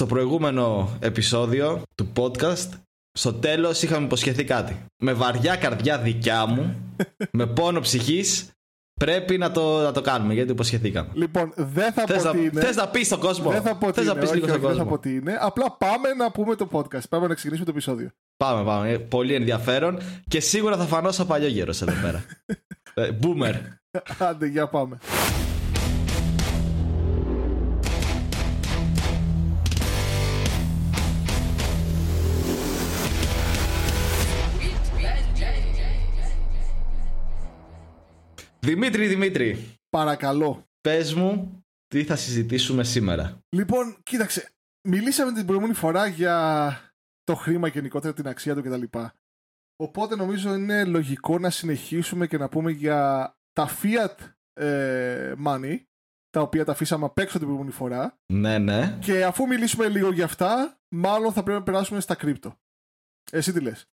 στο προηγούμενο επεισόδιο του podcast, στο τέλος είχαμε υποσχεθεί κάτι. Με βαριά καρδιά δικιά μου, με πόνο ψυχής, πρέπει να το, να το κάνουμε γιατί υποσχεθήκαμε. Λοιπόν, δεν θα Θες πω να, τι είναι. θες να πεις στον κόσμο. Δεν θα πω τι θες να είναι. πεις λίγο όχι, στον όχι, δεν θα κόσμο. πω τι είναι. Απλά πάμε να πούμε το podcast. Πάμε να ξεκινήσουμε το επεισόδιο. Πάμε, πάμε. Ε, Πολύ ενδιαφέρον και σίγουρα θα φανώ σαν παλιό γέρος εδώ πέρα. Ε, Boomer. Άντε, για πάμε. Δημήτρη, Δημήτρη, Παρακαλώ. πες μου τι θα συζητήσουμε σήμερα; Λοιπόν, κοίταξε. Μιλήσαμε την προηγούμενη φορά για το χρήμα και γενικότερα την αξία του κτλ. Οπότε νομίζω είναι λογικό να συνεχίσουμε και να πούμε για τα fiat ε, money, τα οποία τα αφήσαμε απ' έξω την προηγούμενη φορά. Ναι, ναι. Και αφού μιλήσουμε λίγο για αυτά, μάλλον θα πρέπει να περάσουμε στα κρύπτο. Εσύ τι λες;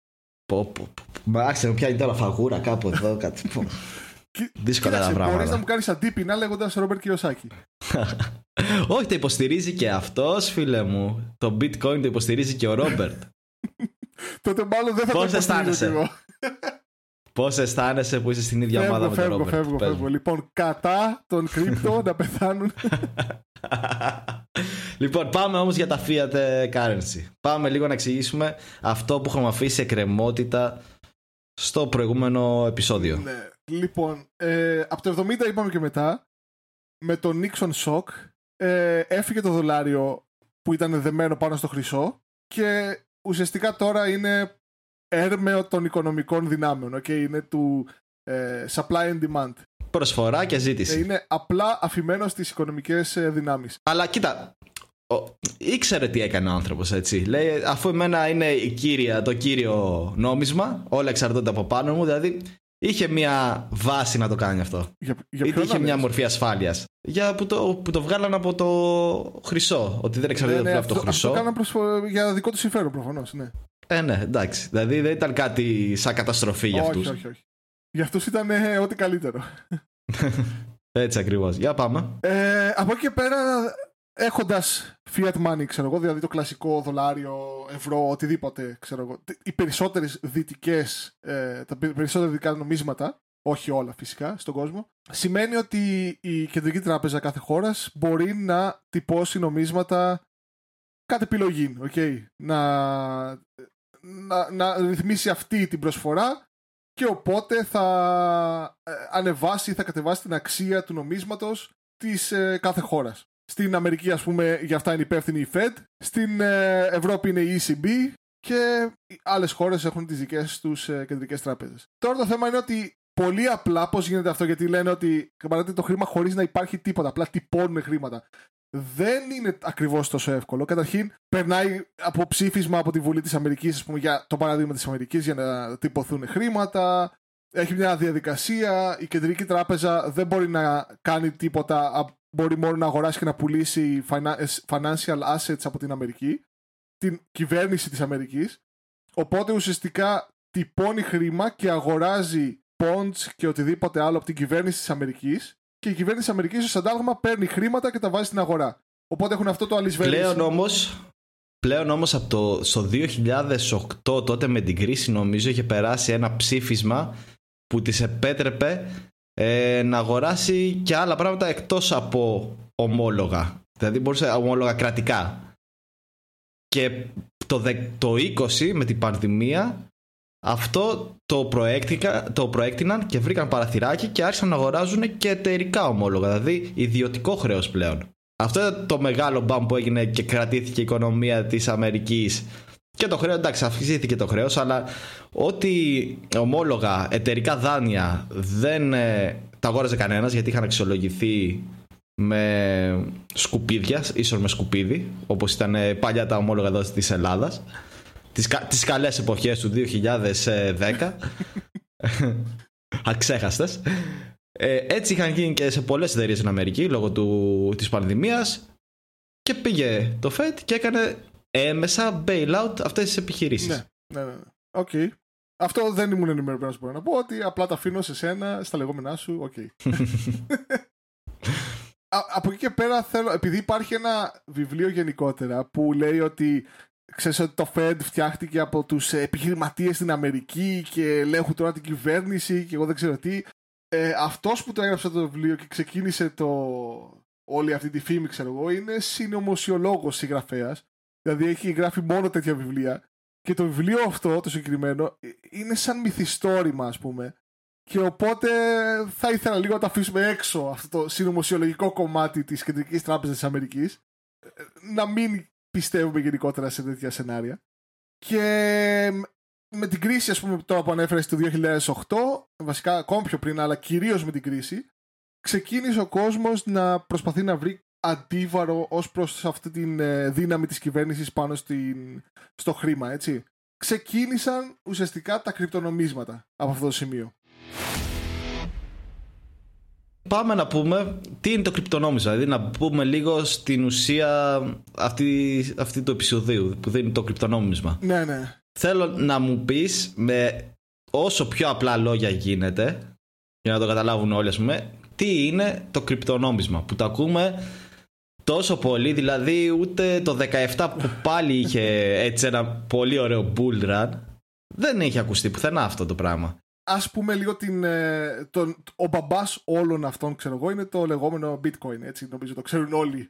Πω, πω, πω. Μα άξιο, μου πιάνει τώρα φαγούρα κάπου εδώ, κάτι. πω. Κι- Δύσκολα τα Κοίταξε, μπορείς να πράγματα. μου κάνεις αντίπεινα λέγοντας Ρόμπερτ Κιωσάκη. Όχι, το υποστηρίζει και αυτός, φίλε μου. Το bitcoin το υποστηρίζει και ο Ρόμπερτ. Τότε μάλλον δεν θα Πώς το υποστηρίζω αισθάνεσαι; κι εγώ. Πώς αισθάνεσαι που είσαι στην ίδια ομάδα Φεύγω, με τον φεύγω, Ρόμπερτ; φεύγω, Πες μου. φεύγω. Λοιπόν, κατά τον κρύπτο να πεθάνουν. λοιπόν, πάμε όμως για τα fiat ε, currency. Πάμε λίγο να εξηγήσουμε αυτό που έχουμε αφήσει εκκρεμότητα στο προηγούμενο επεισόδιο. Ναι. Λοιπόν, ε, από το 70 είπαμε και μετά, με το Nixon Shock, ε, έφυγε το δολάριο που ήταν δεμένο πάνω στο χρυσό και ουσιαστικά τώρα είναι έρμεο των οικονομικών δυνάμεων. Okay? Είναι του ε, supply and demand. Προσφορά και Ε, ζήτηση. είναι απλά αφημένο στις οικονομικές ε, δυνάμεις. Αλλά κοίτα, ο, ήξερε τι έκανε ο άνθρωπος έτσι. Λέει, αφού εμένα είναι η κύρια, το κύριο νόμισμα, όλα εξαρτώνται από πάνω μου, δηλαδή είχε μια βάση να το κάνει αυτό. Για, για Είτε ποιον είχε να μια λες; μορφή ασφάλειας. Για που το, που το βγάλαν από το χρυσό. Ότι δεν εξαρτάται Ναι, ναι, από το αυτό, χρυσό. αυτό κάναν προσφο- για δικό του συμφέρον προφανώς, ναι. Ε, ναι, εντάξει. Δηλαδή δεν ήταν κάτι σαν καταστροφή για αυτούς. όχι, όχι, όχι. Για αυτούς ήταν ε, ό,τι καλύτερο. Έτσι ακριβώς. Για πάμε. Ε, από εκεί και πέρα, έχοντας fiat money, ξέρω εγώ, δηλαδή το κλασικό δολάριο, ευρώ, οτιδήποτε, ξέρω εγώ, οι περισσότερες δυτικές, ε, τα περισσότερα δυτικά νομίσματα, όχι όλα φυσικά στον κόσμο, σημαίνει ότι η κεντρική τράπεζα κάθε χώρας μπορεί να τυπώσει νομίσματα κατ' επιλογή, okay? να, να, να ρυθμίσει αυτή την προσφορά και οπότε θα ε, ανεβάσει ή θα κατεβάσει την αξία του νομίσματος της ε, κάθε χώρας. Στην Αμερική ας πούμε για αυτά είναι υπεύθυνη η Fed, στην ε, Ευρώπη είναι η ECB και οι άλλες χώρες έχουν τις δικές τους ε, κεντρικές τράπεζες. Τώρα το θέμα είναι ότι πολύ απλά πώς γίνεται αυτό γιατί λένε ότι παραδείγματι το χρήμα χωρίς να υπάρχει τίποτα, απλά τυπώνουν χρήματα. Δεν είναι ακριβώς τόσο εύκολο. Καταρχήν, περνάει από ψήφισμα από τη Βουλή της Αμερικής, ας πούμε, για το παράδειγμα της Αμερικής, για να τυπωθούν χρήματα. Έχει μια διαδικασία. Η κεντρική τράπεζα δεν μπορεί να κάνει τίποτα. Α, Μπορεί μόνο να αγοράσει και να πουλήσει finan- financial assets από την Αμερική, την κυβέρνηση της Αμερικής. Οπότε ουσιαστικά τυπώνει χρήμα και αγοράζει bonds και οτιδήποτε άλλο από την κυβέρνηση της Αμερικής και η κυβέρνηση της Αμερικής ως αντάλλαγμα παίρνει χρήματα και τα βάζει στην αγορά. Οπότε έχουν αυτό το αλυσβέρνηση. Πλέον όμως. Πλέον όμως από το, στο 2008 τότε με την κρίση νομίζω είχε περάσει ένα ψήφισμα που της επέτρεπε ε, να αγοράσει και άλλα πράγματα εκτός από ομόλογα. Δηλαδή μπορούσε ομόλογα κρατικά. Και το, δε- το 20 με την πανδημία αυτό το, προέκτηκα, το προέκτηναν και βρήκαν παραθυράκι και άρχισαν να αγοράζουν και εταιρικά ομόλογα, δηλαδή ιδιωτικό χρέος πλέον. Αυτό ήταν το μεγάλο μπαμ που έγινε και κρατήθηκε η οικονομία της Αμερικής και το χρέος, εντάξει, αυξήθηκε το χρέος, αλλά ό,τι ομόλογα, εταιρικά δάνεια δεν ε, τα αγόραζε κανένας γιατί είχαν αξιολογηθεί με σκουπίδια, ίσως με σκουπίδι, όπως ήταν ε, παλιά τα ομόλογα εδώ της Ελλάδας, τις, κα- τις καλές εποχές του 2010, αξέχαστες. Ε, έτσι είχαν γίνει και σε πολλές εταιρείες στην Αμερική λόγω του, της πανδημίας. Και πήγε το FED και έκανε έμμεσα bailout αυτές τις επιχειρήσεις. Ναι, ναι, ναι. Οκ. Αυτό δεν ήμουν ενημερωμένος, μπορώ να πω. Ότι απλά τα αφήνω σε σένα, στα λεγόμενά σου. Οκ. από εκεί και πέρα θέλω, επειδή υπάρχει ένα βιβλίο γενικότερα που λέει ότι ξέρεις ότι το Fed φτιάχτηκε από τους επιχειρηματίες στην Αμερική και ελέγχουν τώρα την κυβέρνηση και εγώ δεν ξέρω τι. Ε, αυτός που το έγραψε το βιβλίο και ξεκίνησε το, όλη αυτή τη φήμη, ξέρω εγώ, είναι συνωμοσιολόγος συγγραφέας. Δηλαδή έχει γράφει μόνο τέτοια βιβλία. Και το βιβλίο αυτό, το συγκεκριμένο, ε, είναι σαν μυθιστόρημα, ας πούμε. Και οπότε θα ήθελα λίγο να το αφήσουμε έξω αυτό το συνωμοσιολογικό κομμάτι της Κεντρικής Τράπεζας της Αμερικής. Ε, να μην πιστεύουμε γενικότερα σε τέτοια σενάρια. Και με την κρίση, ας πούμε, τώρα που ανέφερες το 2008, βασικά ακόμη πιο πριν, αλλά κυρίως με την κρίση, ξεκίνησε ο κόσμος να προσπαθεί να βρει αντίβαρο ως προς αυτή τη ε, δύναμη της κυβέρνησης πάνω στην, στο χρήμα, έτσι. Ξεκίνησαν ουσιαστικά τα κρυπτονομίσματα από αυτό το σημείο. Πάμε να πούμε τι είναι το κρυπτονόμισμα, δηλαδή να πούμε λίγο στην ουσία αυτή, αυτή του επεισοδίου που είναι το κρυπτονόμισμα. Ναι, ναι. Θέλω να μου πεις με όσο πιο απλά λόγια γίνεται, για να το καταλάβουν όλοι ας πούμε, τι είναι το κρυπτονόμισμα που το ακούμε τόσο πολύ, δηλαδή ούτε το 17 που πάλι είχε έτσι ένα πολύ ωραίο bull run δεν έχει ακουστεί πουθενά αυτό το πράγμα. Ας πούμε λίγο την, ε, τον, ο μπαμπάς όλων αυτών ξέρω εγώ είναι το λεγόμενο bitcoin έτσι νομίζω το ξέρουν όλοι.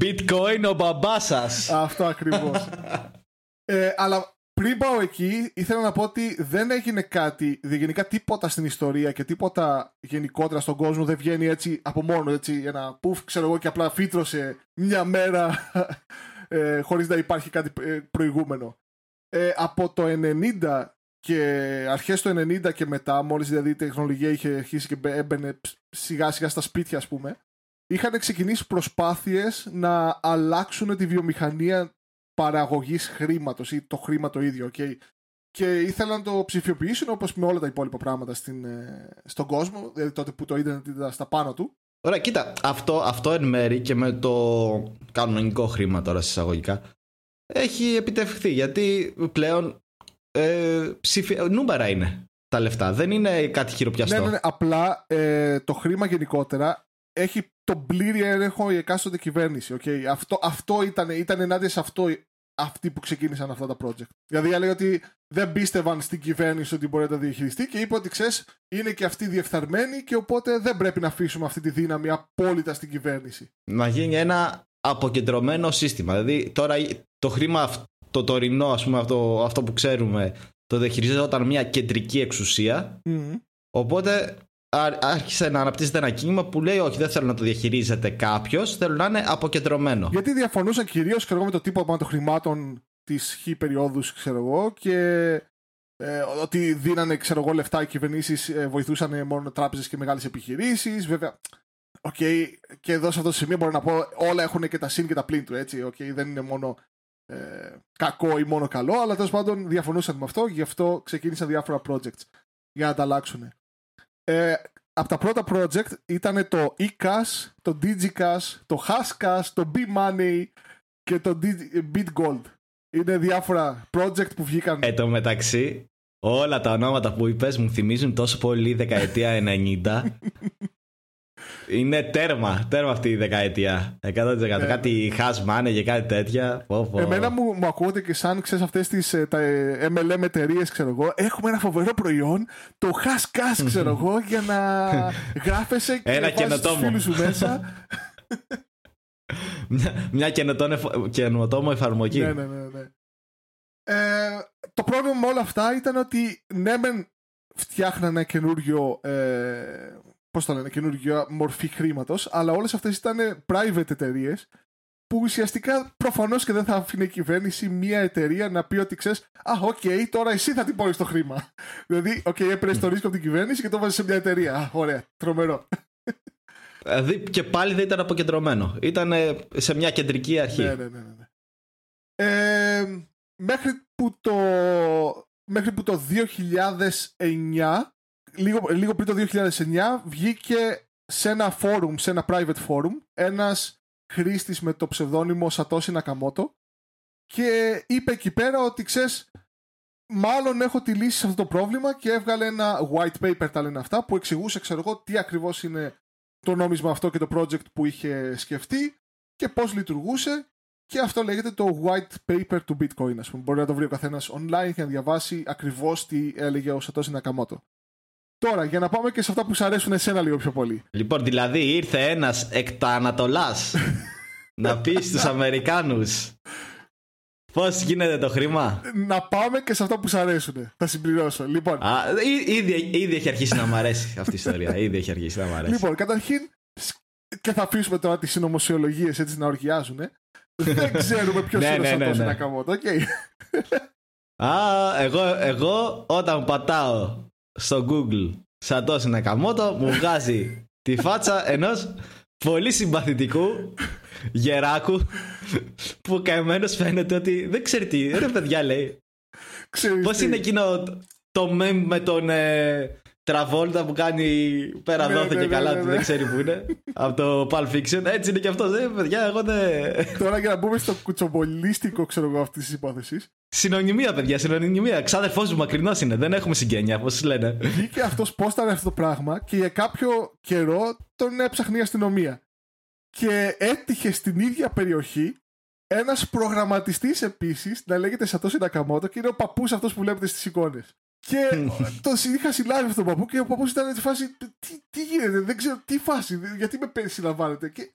Bitcoin ο μπαμπάς σας. Αυτό ακριβώς. ε, αλλά πριν πάω εκεί, ήθελα να πω ότι δεν έγινε κάτι, γενικά τίποτα στην ιστορία και τίποτα γενικότερα στον κόσμο δεν βγαίνει έτσι από μόνο. Έτσι, ένα πουφ, ξέρω εγώ, και απλά φύτρωσε μια μέρα ε, χωρίς να υπάρχει κάτι ε, προηγούμενο. Ε, από το 90 και αρχές του 90 και μετά, μόλις δηλαδή η τεχνολογία είχε αρχίσει και έμπαινε σιγά σιγά στα σπίτια, ας πούμε, είχαν ξεκινήσει προσπάθειες να αλλάξουν τη βιομηχανία παραγωγής χρήματος ή το χρήμα το ίδιο. Okay. Και ήθελαν να το ψηφιοποιήσουν όπως με όλα τα υπόλοιπα πράγματα στην, ε, στον κόσμο, δηλαδή τότε που το ίντερνετ ήταν στα πάνω του. Ωραία, κοίτα, αυτό, αυτό εν μέρη και με το κανονικό χρήμα τώρα εισαγωγικά έχει επιτευχθεί γιατί πλέον ε, ψηφι... νούμερα είναι τα λεφτά. Δεν είναι κάτι χειροπιαστό. Ναι, ναι, ναι. Απλά ε, το χρήμα γενικότερα έχει τον πλήρη έλεγχο η εκάστοτε κυβέρνηση. Okay. Αυτό, αυτό ήταν, ήταν ενάντια σε αυτό αυτοί που ξεκίνησαν αυτά τα project. Δηλαδή έλεγε ότι δεν πίστευαν στην κυβέρνηση ότι μπορεί να τα διαχειριστεί και είπε ότι ξέρεις, είναι και αυτοί διεφθαρμένοι και οπότε δεν πρέπει να αφήσουμε αυτή τη δύναμη απόλυτα στην κυβέρνηση. Να γίνει ένα αποκεντρωμένο σύστημα. Δηλαδή τώρα το χρήμα, το τωρινό, ας πούμε, αυτό, αυτό που ξέρουμε, το διαχειριζόταν όταν μια κεντρική εξουσία. Οπότε άρχισε να αναπτύσσεται ένα κίνημα που λέει όχι δεν θέλω να το διαχειρίζεται κάποιος, θέλω να είναι αποκεντρωμένο. Γιατί διαφωνούσαν κυρίως με το τύπο των χρημάτων της χ περίοδου, ξέρω εγώ, και ε, ότι δίνανε ξέρω εγώ, λεφτά οι κυβερνήσεις, ε, βοηθούσαν μόνο τράπεζες και μεγάλες επιχειρήσεις. Βέβαια, okay, και εδώ σε αυτό το σημείο μπορώ να πω όλα έχουν και τα συν και τα πλήν του, έτσι. Okay, δεν είναι μόνο ε, κακό ή μόνο καλό, αλλά τέλος πάντων διαφωνούσαν με αυτό, γι' αυτό ξεκίνησαν διάφορα projects για να τα αλλάξουν. Ε, από τα πρώτα project ήταν το eCash, το DigiCash, το HashCash, το B-Money και το BitGold. Είναι διάφορα project που βγήκαν. Εν τω μεταξύ, όλα τα ονόματα που είπες μου θυμίζουν τόσο πολύ δεκαετία 90 Είναι τέρμα, τέρμα αυτή η δεκαετία. 100%. Ναι. Κάτι money και κάτι τέτοια. Εμένα μου, μου ακούγονται και σαν ξέρεις αυτές τις ε, τα ε, MLM εταιρείες, ξέρω εγώ. Έχουμε ένα φοβερό προϊόν, το cash ξέρω εγώ, για να γράφεσαι και ένα καινοτόμο. φίλους σου μέσα. μια μια καινοτόμο εφαρμογή. Ναι, ναι, ναι. ναι. Ε, το πρόβλημα με όλα αυτά ήταν ότι ναι, μεν φτιάχνανε καινούριο ε, πώς το λένε, καινούργια μορφή χρήματος, αλλά όλες αυτές ήταν private εταιρείες που ουσιαστικά προφανώς και δεν θα αφήνει η κυβέρνηση μια εταιρεία να πει ότι ξέρεις, Α, ok, okay, τώρα εσύ θα την το χρήμα. δηλαδή, ok, okay, έπαιρνες το ρίσκο από την κυβέρνηση και το βάζεις σε μια εταιρεία. Α, ωραία, τρομερό. Δηλαδή και πάλι δεν ήταν αποκεντρωμένο. Ήταν σε μια κεντρική αρχή. Ναι, ναι, ναι. ναι. Ε, μέχρι που το μέχρι που το 2009 λίγο, λίγο πριν το 2009 βγήκε σε ένα forum, σε ένα private forum, ένας χρήστης με το ψευδόνυμο Satoshi Nakamoto και είπε εκεί πέρα ότι ξέρεις μάλλον έχω τη λύση σε αυτό το πρόβλημα και έβγαλε ένα white paper τα λένε αυτά που εξηγούσε ξέρω εγώ τι ακριβώς είναι το νόμισμα αυτό και το project που είχε σκεφτεί και πώς λειτουργούσε και αυτό λέγεται το white paper του bitcoin ας πούμε. Μπορεί να το βρει ο καθένας online και να διαβάσει ακριβώς τι έλεγε ο Σατώση Νακαμότο. Τώρα, για να πάμε και σε αυτά που σου αρέσουν εσένα λίγο πιο πολύ. Λοιπόν, δηλαδή ήρθε ένας εκ τα Ανατολάς να πει στους Αμερικάνους πώς γίνεται το χρήμα; Να πάμε και σε αυτά που σου αρέσουν. Θα συμπληρώσω. Λοιπόν, Α, ή- ήδη, ήδη έχει αρχίσει να μ' αρέσει αυτή η ιστορία. Ήδη έχει αρχίσει να μ' αρέσει. λοιπόν καταρχήν, και θα αφήσουμε τώρα τις συνωμοσιολογίες έτσι να οργιάζουν. Δεν ξέρουμε ποιος Ναι, είναι ο ναι, ναι, Σατόσι ναι. Νακαμότο. οκ. Α, εγώ, εγώ όταν πατάω στο Google Σατώση Νακαμότο μου βγάζει τη φάτσα ενός πολύ συμπαθητικού γεράκου που καημένος φαίνεται ότι δεν ξέρει τι. Ρε παιδιά λέει. Ξέρεις Πώς τι. είναι εκείνο το- το meme με τον ε, Τραβόλτα που κάνει πέρα Ναι, δόθε ναι, και ναι, καλά ναι, του ναι. δεν ξέρει που είναι. από το Pulp Fiction. Έτσι είναι και αυτός. Ε, παιδιά, εγώ δεν... Τώρα για να μπούμε στο κουτσομπολίστικο ξέρω εγώ αυτής της υπόθεσης. Συνωνυμία, παιδιά, συνωνυμία. Ξάδερφός μου μακρινός είναι. Δεν έχουμε συγγένεια, πώς λένε. Βγήκε αυτός πόσταρε αυτό το πράγμα και για κάποιο καιρό τον έψαχνε η αστυνομία. Και έτυχε στην ίδια περιοχή ένας προγραμματιστής επίσης να λέγεται Σατώση Νακαμότο και είναι ο παππούς αυτός που βλέπετε στις εικόνες. Και τον είχα συλλάβει αυτόν τον παππού και ο παππούς ήταν στη φάση. Τι, τι γίνεται, δεν ξέρω τι φάση, γιατί με συλλαμβάνετε. Και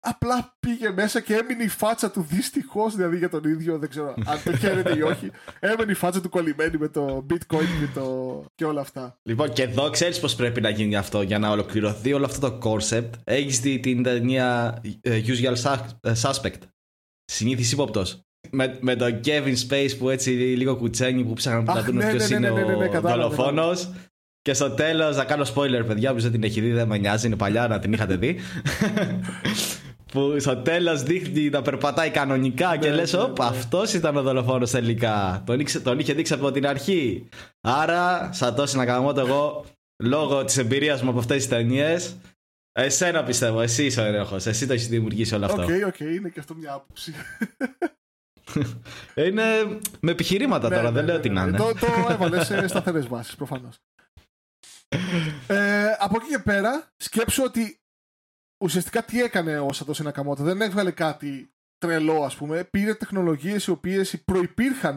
απλά πήγε μέσα και έμεινε η φάτσα του δυστυχώς, δηλαδή για τον ίδιο, δεν ξέρω αν το χαίρεται ή όχι. Έμεινε η φάτσα του κολλημένη με το bitcoin και, το... και όλα αυτά. Λοιπόν, και εδώ ξέρεις πώς πρέπει να γίνει αυτό για να ολοκληρωθεί όλο αυτό το concept. Έχεις δει την ταινία ε, Usual Sus- ε, Suspect; Συνήθις ύποπτος. Με, με τον Kevin Space που έτσι λίγο κουτσένι που ψάχναν να Αχ, δουν ναι, ποιος ναι, ναι, είναι ναι, ναι, ναι, ο κατάλαβα, δολοφόνος. Και στο τέλος, να κάνω spoiler, παιδιά, που δεν την έχει δει, δεν με νοιάζει, είναι παλιά, να την είχατε δει. που στο τέλος δείχνει να περπατάει κανονικά και Ναι, λες: ναι, Όπα, ναι. αυτός ήταν ο δολοφόνος τελικά. Τον, ήξε- τον είχε δείξει από την αρχή. Άρα, σαν τόση να κάνω εγώ, λόγω της εμπειρίας μου από αυτές τις ταινίες, εσένα πιστεύω, εσύ είσαι ο ενέχο. Εσύ το έχεις δημιουργήσει όλο αυτό. Οκ, οκ, είναι και αυτό μια άποψη. Είναι με επιχειρήματα τώρα, Ναι, δεν ναι, λέω ναι, τι ναι. να είναι. Το, το έβαλε σε σταθερές βάσεις, προφανώς. Ε, από εκεί και πέρα, σκέψου ότι ουσιαστικά τι έκανε ο Σατώση Νακαμότο. Δεν έβγαλε κάτι τρελό, ας πούμε. Πήρε τεχνολογίες οι οποίες προπήρχαν.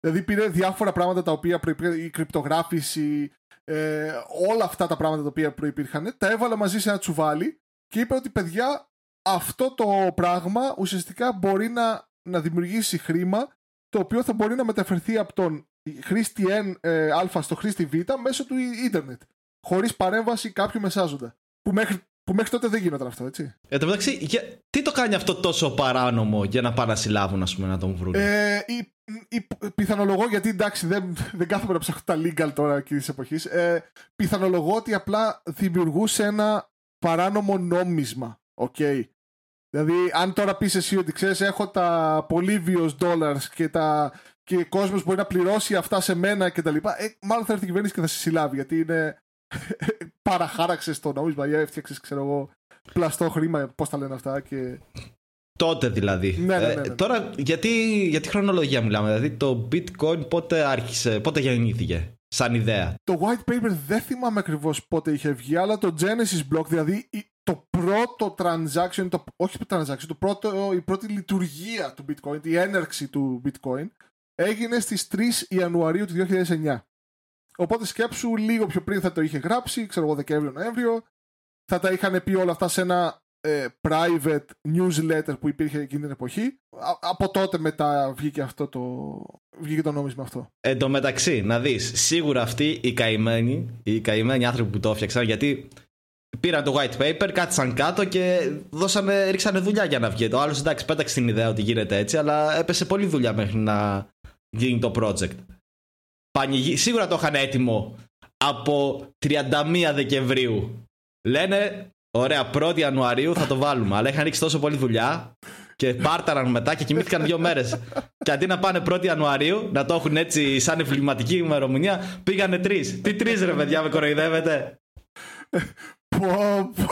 Δηλαδή πήρε διάφορα πράγματα τα οποία προϋπήρχαν, η κρυπτογράφηση, ε, όλα αυτά τα πράγματα τα οποία προϋπήρχαν, τα έβαλε μαζί σε ένα τσουβάλι και είπε ότι παιδιά αυτό το πράγμα ουσιαστικά μπορεί να, να δημιουργήσει χρήμα το οποίο θα μπορεί να μεταφερθεί από τον χρήστη N, ε, α στο χρήστη Β μέσω του ίντερνετ. Χωρίς παρέμβαση κάποιου μεσάζοντα. Που μέχρι, που μέχρι τότε δεν γινόταν αυτό, έτσι. Εν τω μεταξύ, για- τι το κάνει αυτό τόσο παράνομο για να πάνε να συλλάβουν, ας πούμε, να τον βρουν; Ε, η, η, πιθανολογώ, γιατί εντάξει δεν, δεν κάθομαι να ψάχνω τα legal τώρα εκείνης της εποχής. Ε, πιθανολογώ ότι απλά δημιουργούσε ένα παράνομο νόμισμα. Οκ. Δηλαδή, αν τώρα πεις εσύ ότι ξέρεις, έχω τα Polybius dollars και, τα, και ο κόσμος μπορεί να πληρώσει αυτά σε μένα κτλ. Ε, μάλλον θα έρθει η κυβέρνηση και θα σε συλλάβει γιατί είναι. Παραχάραξες το νόμισμα ή έφτιαξες, ξέρω εγώ, πλαστό χρήμα, πώς τα λένε αυτά. Και... Τότε δηλαδή. Ναι, ναι, ναι, ναι. Ε, τώρα, γιατί, γιατί χρονολογία μιλάμε, δηλαδή το bitcoin πότε άρχισε, πότε γεννήθηκε, σαν ιδέα; Το white paper δεν θυμάμαι ακριβώς πότε είχε βγει, αλλά το Genesis block, δηλαδή η- το πρώτο transaction, το, όχι το transaction, το πρώτο, η πρώτη λειτουργία του bitcoin, η έναρξη του bitcoin, έγινε στις 3 Ιανουαρίου του 2009. Οπότε σκέψου λίγο πιο πριν θα το είχε γράψει, ξέρω εγώ Δεκέμβριο-Νοέμβριο, θα τα είχαν πει όλα αυτά σε ένα ε, private newsletter που υπήρχε εκείνη την εποχή. Α- από τότε μετά βγήκε, αυτό το, βγήκε το νόμισμα αυτό. Εν τω μεταξύ, να δεις, σίγουρα αυτοί οι καημένοι, οι καημένοι άνθρωποι που το έφτιαξαν, γιατί πήραν το white paper, κάθισαν κάτω και δώσανε, ρίξανε δουλειά για να βγει. Το άλλος εντάξει, πέταξε την ιδέα ότι γίνεται έτσι, αλλά έπεσε πολλή δουλειά μέχρι να γίνει το project. Πανηγύ... Σίγουρα το είχαν έτοιμο από 31 Δεκεμβρίου. Λένε, ωραία, 1η Ιανουαρίου θα το βάλουμε. Αλλά είχαν ρίξει τόσο πολλή δουλειά και πάρταραν μετά και κοιμήθηκαν δύο μέρες. και αντί να πάνε 1η Ιανουαρίου, να το έχουν έτσι σαν εμβληματική ημερομηνία, πήγανε τρεις. Τι τρεις, ρε παιδιά, με κοροϊδεύετε; Πω, πω.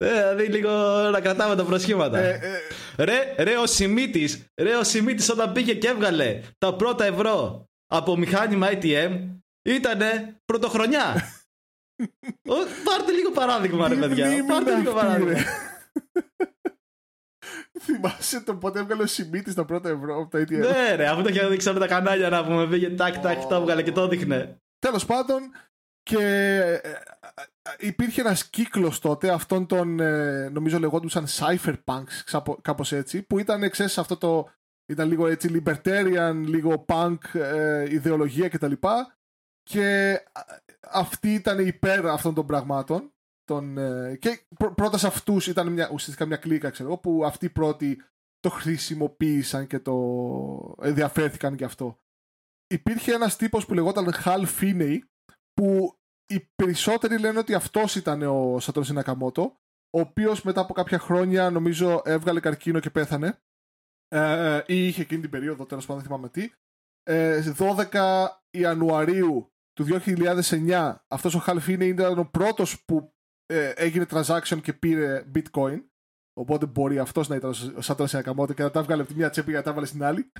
Ε, δηλαδή λίγο να κρατάμε τα προσχήματα. Ε, ε, Ρε, ρε ο Σιμίτης, ρε ο Σιμίτης όταν πήγε και έβγαλε τα πρώτα ευρώ από μηχάνημα ATM ήτανε πρωτοχρονιά. Πάρτε λίγο παράδειγμα, ρε παιδιά. Πάρτε λίγο παράδειγμα. Θυμάσαι το πότε έβγαλε ο Σιμίτης τα πρώτα ευρώ από τα ETL. Ναι, ρε, αφού το είχε δείξει τα κανάλια να πούμε. Πήγε τάκ, τάκ, το έβγαλε και το έδειχνε. Τέλος πάντων, και ε, υπήρχε ένας κύκλος τότε αυτών των ε, νομίζω λεγόντουσαν cypherpunks κάπως έτσι που ήταν ξέρεις αυτό το ήταν λίγο έτσι libertarian, λίγο punk ε, ιδεολογία κτλ. Και αυτή ήταν υπέρ αυτών των πραγμάτων. Τον, ε, και πρώτα σε αυτούς ήταν μια, ουσιαστικά μια κλίκα ξέρω που αυτοί πρώτοι το χρησιμοποίησαν και το ενδιαφέρθηκαν γι' αυτό. Υπήρχε ένας τύπος που λεγόταν Hal Finney που οι περισσότεροι λένε ότι αυτός ήταν ο Σατόρση Νακαμότο ο οποίος μετά από κάποια χρόνια νομίζω έβγαλε καρκίνο και πέθανε ε, ε, ή είχε εκείνη την περίοδο, τέλος πάντων δεν θυμάμαι τι. 12 ε, Ιανουαρίου του 2009 αυτός ο Χαλφίνε ήταν ο πρώτος που έγινε transaction και πήρε bitcoin οπότε μπορεί αυτός να ήταν ο Σατόρι Νακαμότο και να τα βγάλε από τη μία τσέπη και να τα βάλε στην άλλη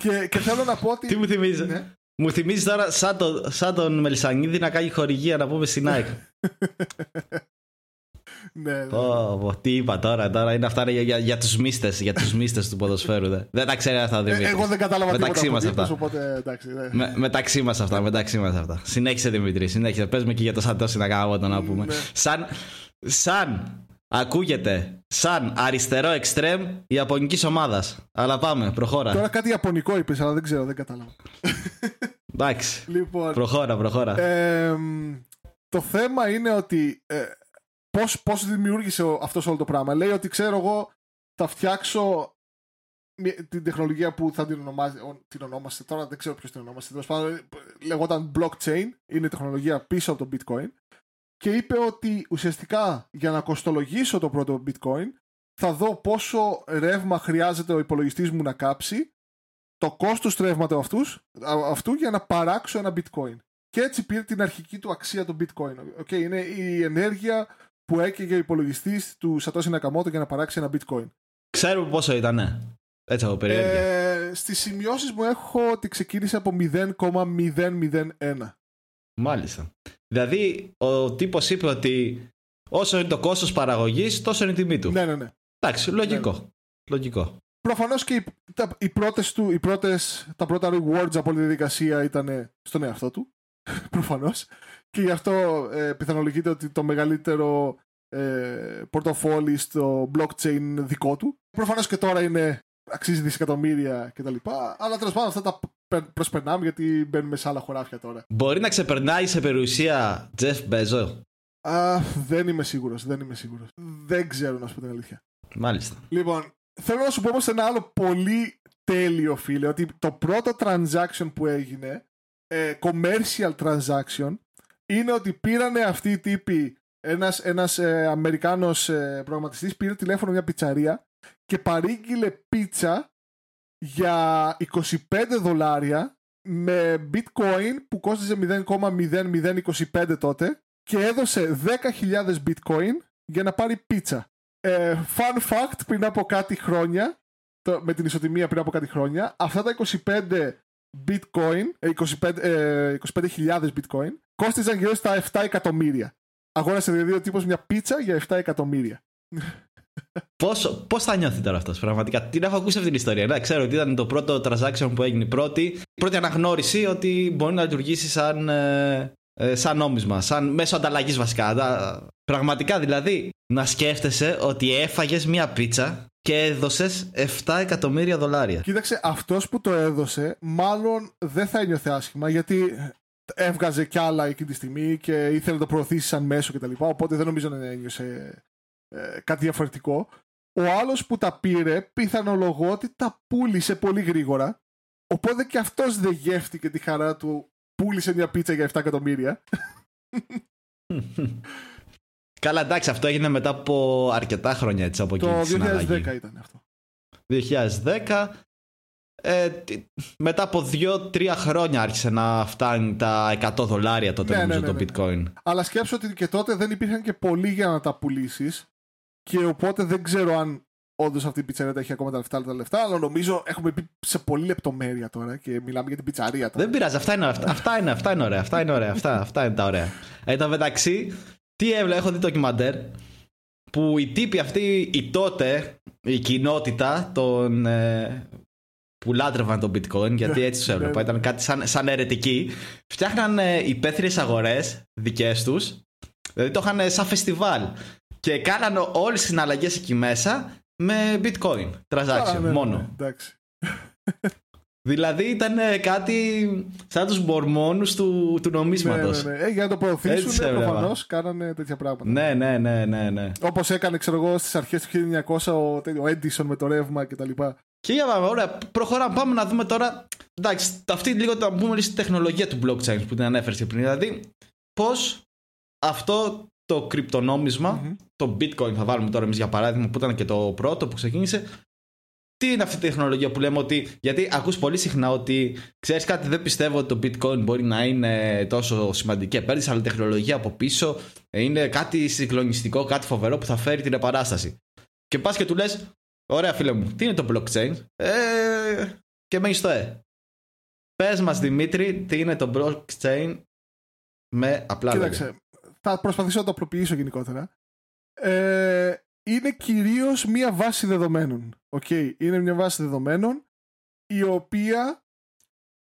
και, και θέλω να πω ότι τι μου θυμίζει ναι. Μου θυμίζεις τώρα σαν, το, σαν τον Μελισανίδη να κάνει χορηγία να πούμε στην ΑΕΚ. ναι, ναι. Oh, τι είπα τώρα, τώρα είναι αυτά για, για, για τους μίστες, για τους μίστες του ποδοσφαίρου. Δε. Δεν τα ξέρει αυτά ο Δημήτρης. Ε, εγώ δεν κατάλαβα μεταξύ τίποτα μας αυτά. Οπότε, εντάξει, ναι. Με, μεταξύ μας αυτά, μεταξύ μας αυτά. Συνέχισε Δημήτρη, συνέχισε. Πες με και για το Σαντώση να κάνω να πούμε. Ναι. Σαν, σαν ακούγεται σαν αριστερό εξτρέμ Ιαπωνικής ομάδας. Αλλά πάμε, προχώρα. Τώρα κάτι Ιαπωνικό είπες, αλλά δεν ξέρω, δεν κατάλαβα. Εντάξει. Λοιπόν, προχώρα, προχώρα. Ε, το θέμα είναι ότι ε, πώς, πώς δημιούργησε αυτός όλο το πράγμα. Λέει ότι ξέρω εγώ θα φτιάξω την τεχνολογία που θα την, ονομάσει, την ονόμαστε τώρα, δεν ξέρω ποιος την ονόμαστε. Λεγόταν blockchain, είναι η τεχνολογία πίσω από το bitcoin. Και είπε ότι ουσιαστικά για να κοστολογήσω το πρώτο bitcoin θα δω πόσο ρεύμα χρειάζεται ο υπολογιστής μου να κάψει το κόστος του ρεύματος αυτούς, αυτού για να παράξω ένα bitcoin. Και έτσι πήρε την αρχική του αξία το bitcoin. Okay, είναι η ενέργεια που έκαιγε ο υπολογιστής του Satoshi Nakamoto για να παράξει ένα bitcoin. Ξέρουμε πόσο ήταν, Έτσι από περιέργεια. Ε, στις σημειώσεις μου έχω ότι ξεκίνησε από 0,001. Μάλιστα. Δηλαδή, ο τύπος είπε ότι όσο είναι το κόστος παραγωγής, τόσο είναι η τιμή του. Ναι, ναι, ναι. Εντάξει, λογικό. Ναι. Λογικό. Προφανώς και οι, τα, οι πρώτες του, οι πρώτες, τα πρώτα rewards από όλη τη διαδικασία ήταν στον εαυτό του. Προφανώς. Και γι' αυτό ε, πιθανολογείται ότι το μεγαλύτερο ε, πορτοφόλι στο blockchain δικό του. Προφανώς και τώρα είναι αξίζει δισεκατομμύρια κτλ. Αλλά τέλος πάντων αυτά τα προσπερνάμε γιατί μπαίνουμε σε άλλα χωράφια τώρα. Μπορεί να ξεπερνάει σε περιουσία Jeff Bezos. Α, δεν είμαι σίγουρος. Δεν είμαι σίγουρος. Δεν ξέρω να σου πω την αλήθεια. Μάλιστα. Λοιπόν, θέλω να σου πω όμως ένα άλλο πολύ τέλειο φίλε ότι το πρώτο transaction που έγινε ε, commercial transaction είναι ότι πήρανε αυτοί οι τύποι ένας, ένας ε, Αμερικάνος ε, προγραμματιστής πήρε τηλέφωνο μια πιτσαρία και παρήγγειλε πίτσα για 25 δολάρια με bitcoin που κόστιζε 0,0025 τότε και έδωσε 10.000 bitcoin για να πάρει πίτσα. Ε, fun fact, πριν από κάτι χρόνια, το, με την ισοτιμία πριν από κάτι χρόνια, αυτά τα 25 bitcoin, 25.000 ε, 25 ε, bitcoin, κόστιζαν γύρω στα 7 εκατομμύρια. Αγόρασε δηλαδή ο τύπος μια πίτσα για 7 εκατομμύρια. Πώς, πώς θα νιώθει τώρα αυτός πραγματικά; Την έχω ακούσει αυτή την ιστορία ναι, Ξέρω ότι ήταν το πρώτο transaction που έγινε πρώτη. Πρώτη αναγνώριση ότι μπορεί να λειτουργήσει σαν, ε, ε σαν νόμισμα Σαν μέσω ανταλλαγής βασικά. Πραγματικά δηλαδή Να σκέφτεσαι ότι έφαγες μια πίτσα Και έδωσες 7 εκατομμύρια δολάρια. Κοίταξε αυτός που το έδωσε Μάλλον δεν θα ένιωθε άσχημα Γιατί έβγαζε κι άλλα εκείνη τη στιγμή Και ήθελε να το προωθήσει σαν μέσο κτλ Οπότε δεν νομίζω να ένιωσε ε, κάτι διαφορετικό. Ο άλλος που τα πήρε πιθανολογώ ότι τα πούλησε πολύ γρήγορα. Οπότε και αυτός δεν γεύτηκε τη χαρά του πούλησε μια πίτσα για 7 εκατομμύρια. Καλά εντάξει αυτό έγινε μετά από αρκετά χρόνια έτσι από Το 2010 ήταν αυτό. 2010 ε, μετά από 2-3 χρόνια άρχισε να φτάνει τα 100 δολάρια τότε ναι, νομίζω ναι, ναι, το bitcoin. Αλλά σκέψω ότι και τότε δεν υπήρχαν και πολλοί για να τα πουλήσεις. Και οπότε δεν ξέρω αν όντως αυτή η πιτσαρία έχει ακόμα τα λεφτά, τα λεφτά, αλλά νομίζω έχουμε πει σε πολύ λεπτομέρεια τώρα και μιλάμε για την πιτσαρία τώρα. Δεν πειράζει, αυτά είναι, αυτά, αυτά είναι, αυτά είναι ωραία. Αυτά είναι, ωραία, αυτά, αυτά είναι τα ωραία. Εν τω μεταξύ, τι έβλεπα, έχω δει το ντοκιμαντέρ που οι τύποι αυτοί, η τότε, η κοινότητα των, ε, που λάτρευαν τον bitcoin, γιατί Ναι, έτσι τους ναι, έβλεπα, ναι. ήταν κάτι σαν, σαν αιρετικοί, φτιάχναν ε, υπαίθριες αγορές δικές τους, δηλαδή το είχαν σαν φεστιβάλ και κάναν όλες τις συναλλαγές εκεί μέσα με bitcoin transaction Α, ναι, ναι, μόνο. ναι, εντάξει. Δηλαδή ήταν ε, κάτι σαν τους μορμόνους του, του Ναι, νομίσματος. ναι, ναι. Ε, για να το Έτσι προωθήσουν, έβλεπα. προφανώς κάνανε τέτοια πράγματα. Ναι, ναι, ναι, ναι, ναι. Όπως έκανε, ξέρω εγώ, στις αρχές του 1900 ο, τέτοιο, ο Edison με το ρεύμα κτλ. Και για πάμε, ωραία, προχωράμε. Πάμε να δούμε τώρα. Εντάξει, αυτή λίγο να πούμε λίγο στη τεχνολογία του blockchain που την ανέφερε και πριν. Δηλαδή, πώς αυτό το κρυπτονόμισμα, Μμμ. το bitcoin θα βάλουμε τώρα εμείς για παράδειγμα, που ήταν και το πρώτο που ξεκίνησε. Τι είναι αυτή η τεχνολογία που λέμε ότι. Γιατί ακούς πολύ συχνά ότι ξέρεις κάτι, δεν πιστεύω ότι το bitcoin μπορεί να είναι τόσο σημαντική επένδυση, αλλά η τεχνολογία από πίσω είναι κάτι συγκλονιστικό, κάτι φοβερό που θα φέρει την επανάσταση. Και πας και του λες, Ωραία, φίλε μου, τι είναι το blockchain; Ε, και μένει στο ε. Πες μας, Δημήτρη, τι είναι το blockchain με απλά λόγια. Κοίταξε, θα προσπαθήσω να το απλοποιήσω γενικότερα. Ε, είναι κυρίως μία βάση δεδομένων. Okay. Είναι μια βάση δεδομένων η οποία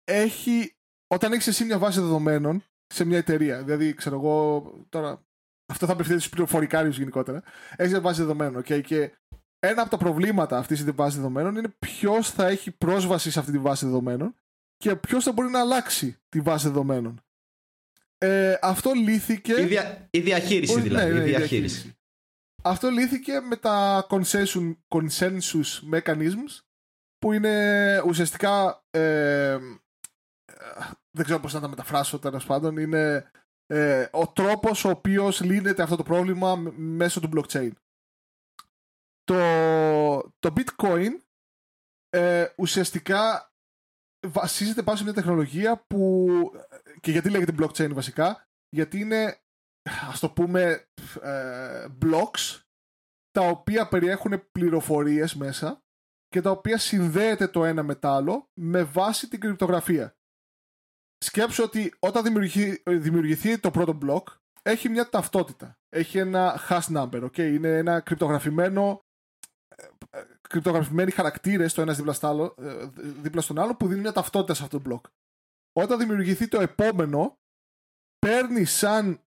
έχει, όταν έχεις εσύ μια βάση δεδομένων σε μια εταιρεία, δηλαδή ξέρω εγώ τώρα, αυτό θα απευθύνει στους πληροφορικάριους γενικότερα, έχεις μια βάση δεδομένων okay, και ένα από τα προβλήματα αυτής της βάσης δεδομένων είναι ποιος θα έχει πρόσβαση σε αυτή τη βάση δεδομένων και ποιος θα μπορεί να αλλάξει τη βάση δεδομένων. Ε, αυτό λύθηκε... Η, δια- η διαχείριση Όχι, δηλαδή. ναι, ναι, η η διαχείριση. Αυτό λύθηκε με τα consensus, consensus mechanisms που είναι ουσιαστικά ε, ε, δεν ξέρω πώς να τα μεταφράσω τέλος πάντων είναι ε, ο τρόπος ο οποίος λύνεται αυτό το πρόβλημα μ- μέσω του blockchain. Το, το bitcoin ε, ουσιαστικά βασίζεται πάνω σε μια τεχνολογία που και γιατί λέγεται blockchain βασικά γιατί είναι ας το πούμε ε, blocks τα οποία περιέχουν πληροφορίες μέσα και τα οποία συνδέεται το ένα με το άλλο με βάση την κρυπτογραφία. Σκέψου ότι όταν δημιουργηθεί, δημιουργηθεί το πρώτο block έχει μια ταυτότητα. Έχει ένα hash number, okay? είναι ένα κρυπτογραφημένο ε, ε, κρυπτογραφημένοι χαρακτήρες το ένας δίπλα, στο άλλο, ε, δίπλα στον άλλο που δίνει μια ταυτότητα σε αυτό το block. Όταν δημιουργηθεί το επόμενο παίρνει σαν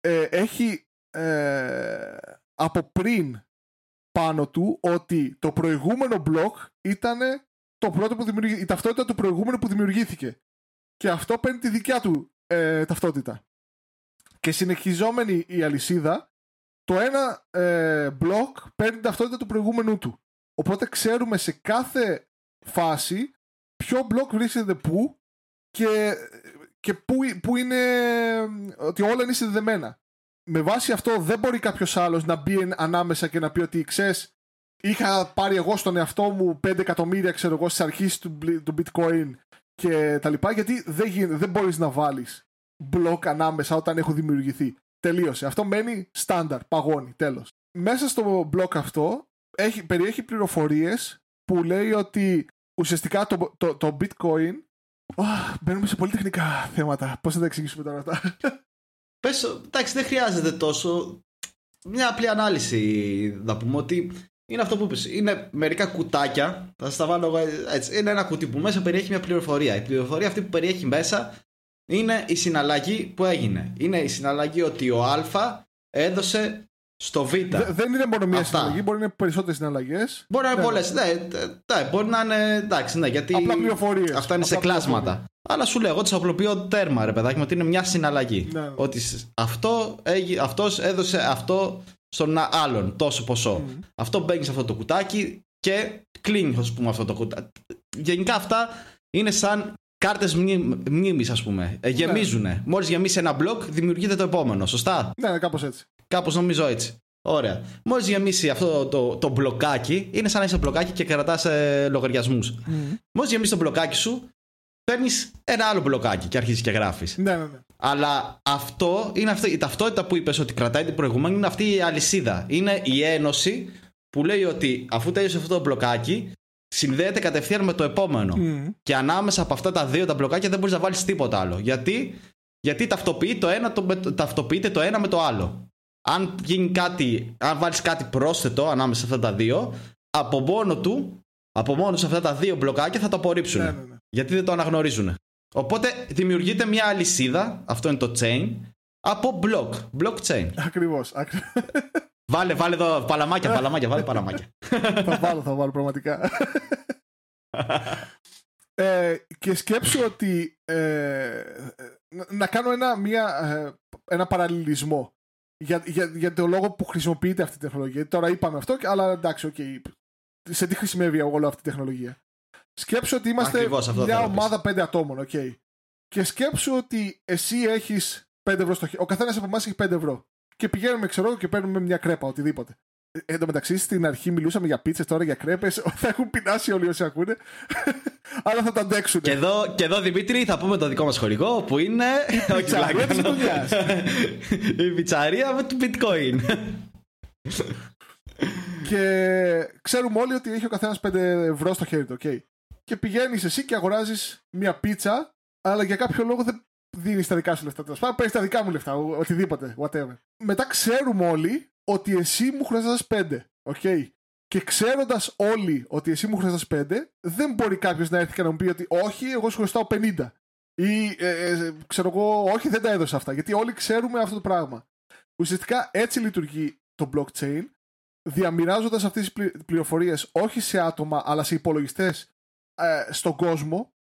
ε, έχει ε, από πριν πάνω του ότι το προηγούμενο block ήταν το πρώτο που δημιουργεί, η ταυτότητα του προηγούμενου που δημιουργήθηκε. Και αυτό παίρνει τη δικιά του ε, ταυτότητα. Και συνεχιζόμενη η αλυσίδα, το ένα ε, block παίρνει την ταυτότητα του προηγούμενου του. Οπότε ξέρουμε σε κάθε φάση ποιο block βρίσκεται πού και, και πού, πού είναι ότι όλα είναι συνδεδεμένα. Με βάση αυτό δεν μπορεί κάποιος άλλος να μπει εν- ανάμεσα και να πει ότι ξέρεις, είχα πάρει εγώ στον εαυτό μου 5 εκατομμύρια ξέρω εγώ στις αρχές του, μπλ- του bitcoin και τα λοιπά γιατί δεν, γίνει, δεν μπορείς να βάλεις μπλοκ ανάμεσα όταν έχουν δημιουργηθεί. Τελείωσε. Αυτό μένει στάνταρ, παγώνει, τέλος. Μέσα στο μπλοκ αυτό έχει, περιέχει πληροφορίες που λέει ότι ουσιαστικά το, το, το bitcoin Αχ, μπαίνουμε σε πολύ τεχνικά θέματα. Πώς θα τα εξηγήσουμε τώρα αυτά; Πες, εντάξει, δεν χρειάζεται τόσο. Μια απλή ανάλυση να πούμε ότι είναι αυτό που είπες. Είναι μερικά κουτάκια. Θα σας τα βάλω εγώ έτσι. Είναι ένα κουτί που μέσα περιέχει μια πληροφορία. Η πληροφορία αυτή που περιέχει μέσα είναι η συναλλαγή που έγινε. Είναι η συναλλαγή ότι ο Α έδωσε στο Β. Δε- δεν είναι μόνο μία Αυτά. συναλλαγή, μπορεί να είναι περισσότερες συναλλαγές. Μπορεί να είναι Ναι, πολλές. Ναι, ναι, ναι, μπορεί να είναι. Εντάξει, ναι, γιατί. Απλά πληροφορίες. Αυτά είναι σε Απλά κλάσματα. Αλλά σου λέω, εγώ τις απλοποιώ τέρμα, ρε παιδάκι μου, ότι είναι μια συναλλαγή. Ναι, ναι. Ότι σ- αυτό, έγι- αυτός έδωσε αυτό στον α- άλλον, τόσο ποσό. Μμμ. Αυτό μπαίνει σε αυτό το κουτάκι και κλείνει, ας πούμε, αυτό το κουτάκι. Γενικά αυτά είναι σαν κάρτες μνήμης, ας πούμε. Ε, γεμίζουνε. Μόλις γεμίσει ένα μπλοκ, δημιουργείται το επόμενο. Σωστά; Ναι, ναι κάπως έτσι. Κάπως νομίζω έτσι. Ωραία. Μόλις γεμίσει αυτό το, το μπλοκάκι, είναι σαν να είσαι μπλοκάκι και κρατάς ε, λογαριασμούς. Μόλις γεμίσει το μπλοκάκι σου, παίρνεις ένα άλλο μπλοκάκι και αρχίζεις και γράφεις. Ναι, ναι, ναι. Αλλά αυτό είναι αυτή, η ταυτότητα που είπες ότι κρατάει την προηγούμενη είναι αυτή η αλυσίδα. Είναι η ένωση που λέει ότι αφού τέλειωσε αυτό το μπλοκάκι, συνδέεται κατευθείαν με το επόμενο. Και ανάμεσα από αυτά τα δύο τα μπλοκάκια δεν μπορείς να βάλεις τίποτα άλλο. Γιατί, Γιατί ταυτοποιεί το ένα, το, ταυτοποιείται το ένα με το άλλο. Αν γίνει κάτι, αν βάλεις κάτι πρόσθετο ανάμεσα σε αυτά τα δύο, από μόνο του, από μόνο σε αυτά τα δύο μπλοκάκια θα το απορρίψουν. Ναι, ναι, ναι. Γιατί δεν το αναγνωρίζουν. Οπότε δημιουργείται μια αλυσίδα, αυτό είναι το chain, από block, blockchain. Ακριβώς. Βάλε, βάλε εδώ παλαμάκια, παλαμάκια, βάλε παλαμάκια. θα βάλω, θα βάλω πραγματικά. ε, και σκέψου ότι ε, να κάνω ένα, μια, ε, ένα παραλληλισμό για, για, για το λόγο που χρησιμοποιείται αυτή η τεχνολογία. Τώρα είπαμε αυτό, αλλά εντάξει, okay, σε τι χρησιμεύει όλη αυτή η τεχνολογία. Σκέψου ότι είμαστε μια ομάδα πέντε ατόμων, okay. Και σκέψου ότι εσύ έχεις 5 ευρώ στο χέρι. Ο καθένας από εμάς έχει 5 ευρώ. Και πηγαίνουμε, ξέρω και παίρνουμε μια κρέπα, οτιδήποτε. Ε, εν τω μεταξύ, στην αρχή μιλούσαμε για πίτσες, τώρα για κρέπες. Θα έχουν πεινάσει όλοι όσοι ακούνε. Αλλά θα τα αντέξουν. Και εδώ, και εδώ, Δημήτρη, θα πούμε το δικό μας χορηγό που είναι. Η πιτσαρία της δουλειά. Η πιτσαρία με το bitcoin. και ξέρουμε όλοι ότι έχει ο καθένας 5 ευρώ στο χέρι του, okay. Και πηγαίνεις εσύ και αγοράζεις μια πίτσα, αλλά για κάποιο λόγο δεν δίνεις τα δικά σου λεφτά. Τέλος πάντων, παίρνεις τα δικά μου λεφτά, οτιδήποτε, whatever. Μετά ξέρουμε όλοι ότι εσύ μου χρειάζεσαι πέντε. Okay. Και ξέροντας όλοι ότι εσύ μου χρειάζεσαι πέντε, δεν μπορεί κάποιος να έρθει και να μου πει ότι όχι, εγώ σου χρωστάω 50. Ή ε, ε, ξέρω εγώ, όχι, δεν τα έδωσα αυτά. Γιατί όλοι ξέρουμε αυτό το πράγμα. Ουσιαστικά έτσι λειτουργεί το blockchain, διαμοιράζοντας αυτές τις πληροφορίες όχι σε άτομα, αλλά σε υπολογιστές ε, στον κόσμο,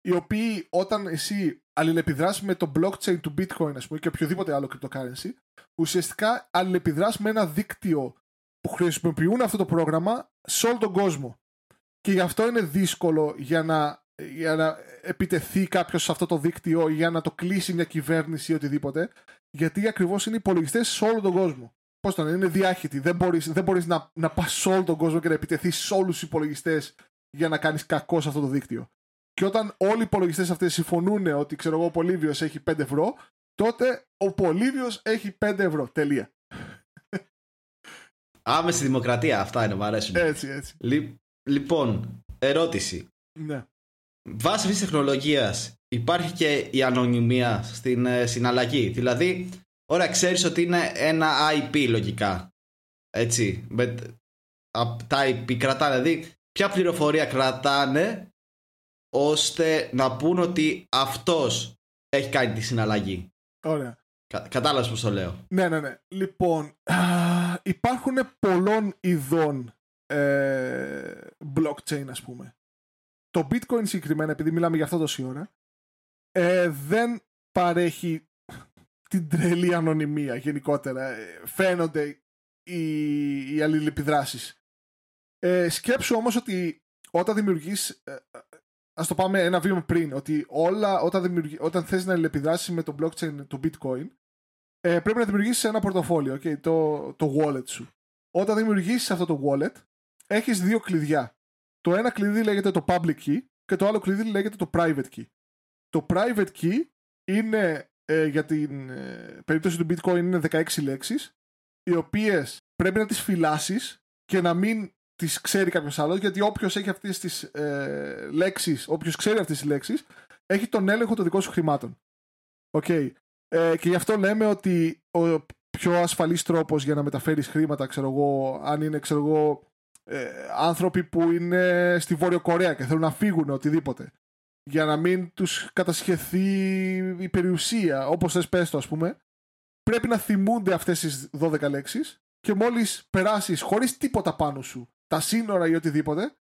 οι οποίοι όταν εσύ αλληλεπιδράσεις με το blockchain του bitcoin ας πούμε, και οποιοδήποτε άλλο cryptocurrency, ουσιαστικά αλληλεπιδράσει με ένα δίκτυο που χρησιμοποιούν αυτό το πρόγραμμα σε όλο τον κόσμο. Και γι' αυτό είναι δύσκολο για να, για να επιτεθεί κάποιος σε αυτό το δίκτυο ή για να το κλείσει μια κυβέρνηση ή οτιδήποτε, γιατί ακριβώς είναι υπολογιστές σε όλο τον κόσμο. Πώς το είναι διάχυτοι. Δεν μπορείς δεν μπορείς να, να πας σε όλο τον κόσμο και να επιτεθείς σε όλους τους υπολογιστές για να κάνεις κακό σε αυτό το δίκτυο. Και όταν όλοι οι υπολογιστές αυτέ συμφωνούν ότι ξέρω εγώ, ο Πολύβιος έχει 5 ευρώ, τότε ο Πολύβιος έχει 5 ευρώ. Τελεία. Άμεση δημοκρατία, αυτά είναι, μου αρέσουν. Έτσι, έτσι. λοιπόν, ερώτηση. Ναι. Βάσει αυτής της τεχνολογίας υπάρχει και η ανωνυμία στην ε, συναλλαγή; Δηλαδή, ωραία, ξέρεις ότι είναι ένα IP λογικά. Έτσι. Με, τα IP κρατάνε. Δηλαδή, ποια πληροφορία κρατάνε ώστε να πούν ότι αυτός έχει κάνει τη συναλλαγή; Ωραία. Κα, κατάλαβες πώς το λέω. Ναι, ναι, ναι. Λοιπόν, υπάρχουν πολλών ειδών ε, blockchain, ας πούμε. Το bitcoin συγκεκριμένα, επειδή μιλάμε για αυτό τόση ώρα, ε, δεν παρέχει την τρελή ανωνυμία γενικότερα. Ε, φαίνονται οι, οι αλληλεπιδράσεις. Ε, σκέψου όμως ότι όταν δημιουργείς ε, Α το πάμε ένα βήμα πριν, ότι όλα όταν, δημιουργεί, όταν θες να αλληλεπιδράσεις με το blockchain του bitcoin, ε, πρέπει να δημιουργήσεις ένα πορτοφόλιο, okay, το, το wallet σου. Όταν δημιουργήσεις αυτό το wallet, έχεις δύο κλειδιά. Το ένα κλειδί λέγεται το public key και το άλλο κλειδί λέγεται το private key. Το private key είναι ε, για την ε, περίπτωση του bitcoin είναι 16 λέξεις οι οποίες πρέπει να τις φυλάσεις και να μην τις ξέρει κάποιος άλλος, γιατί όποιος έχει αυτές τις ε, λέξεις, όποιος ξέρει αυτές τις λέξεις, έχει τον έλεγχο των δικών σου χρημάτων. Okay. Ε, και γι' αυτό λέμε ότι ο πιο ασφαλής τρόπος για να μεταφέρεις χρήματα, ξέρω εγώ, αν είναι, ξέρω εγώ, ε, άνθρωποι που είναι στη Βόρειο Κορέα και θέλουν να φύγουν οτιδήποτε, για να μην τους κατασχεθεί η περιουσία, όπως θες πες το ας πούμε, πρέπει να θυμούνται αυτές τις 12 λέξεις και μόλις περάσεις χωρίς τίποτα πάνω σου τα σύνορα ή οτιδήποτε,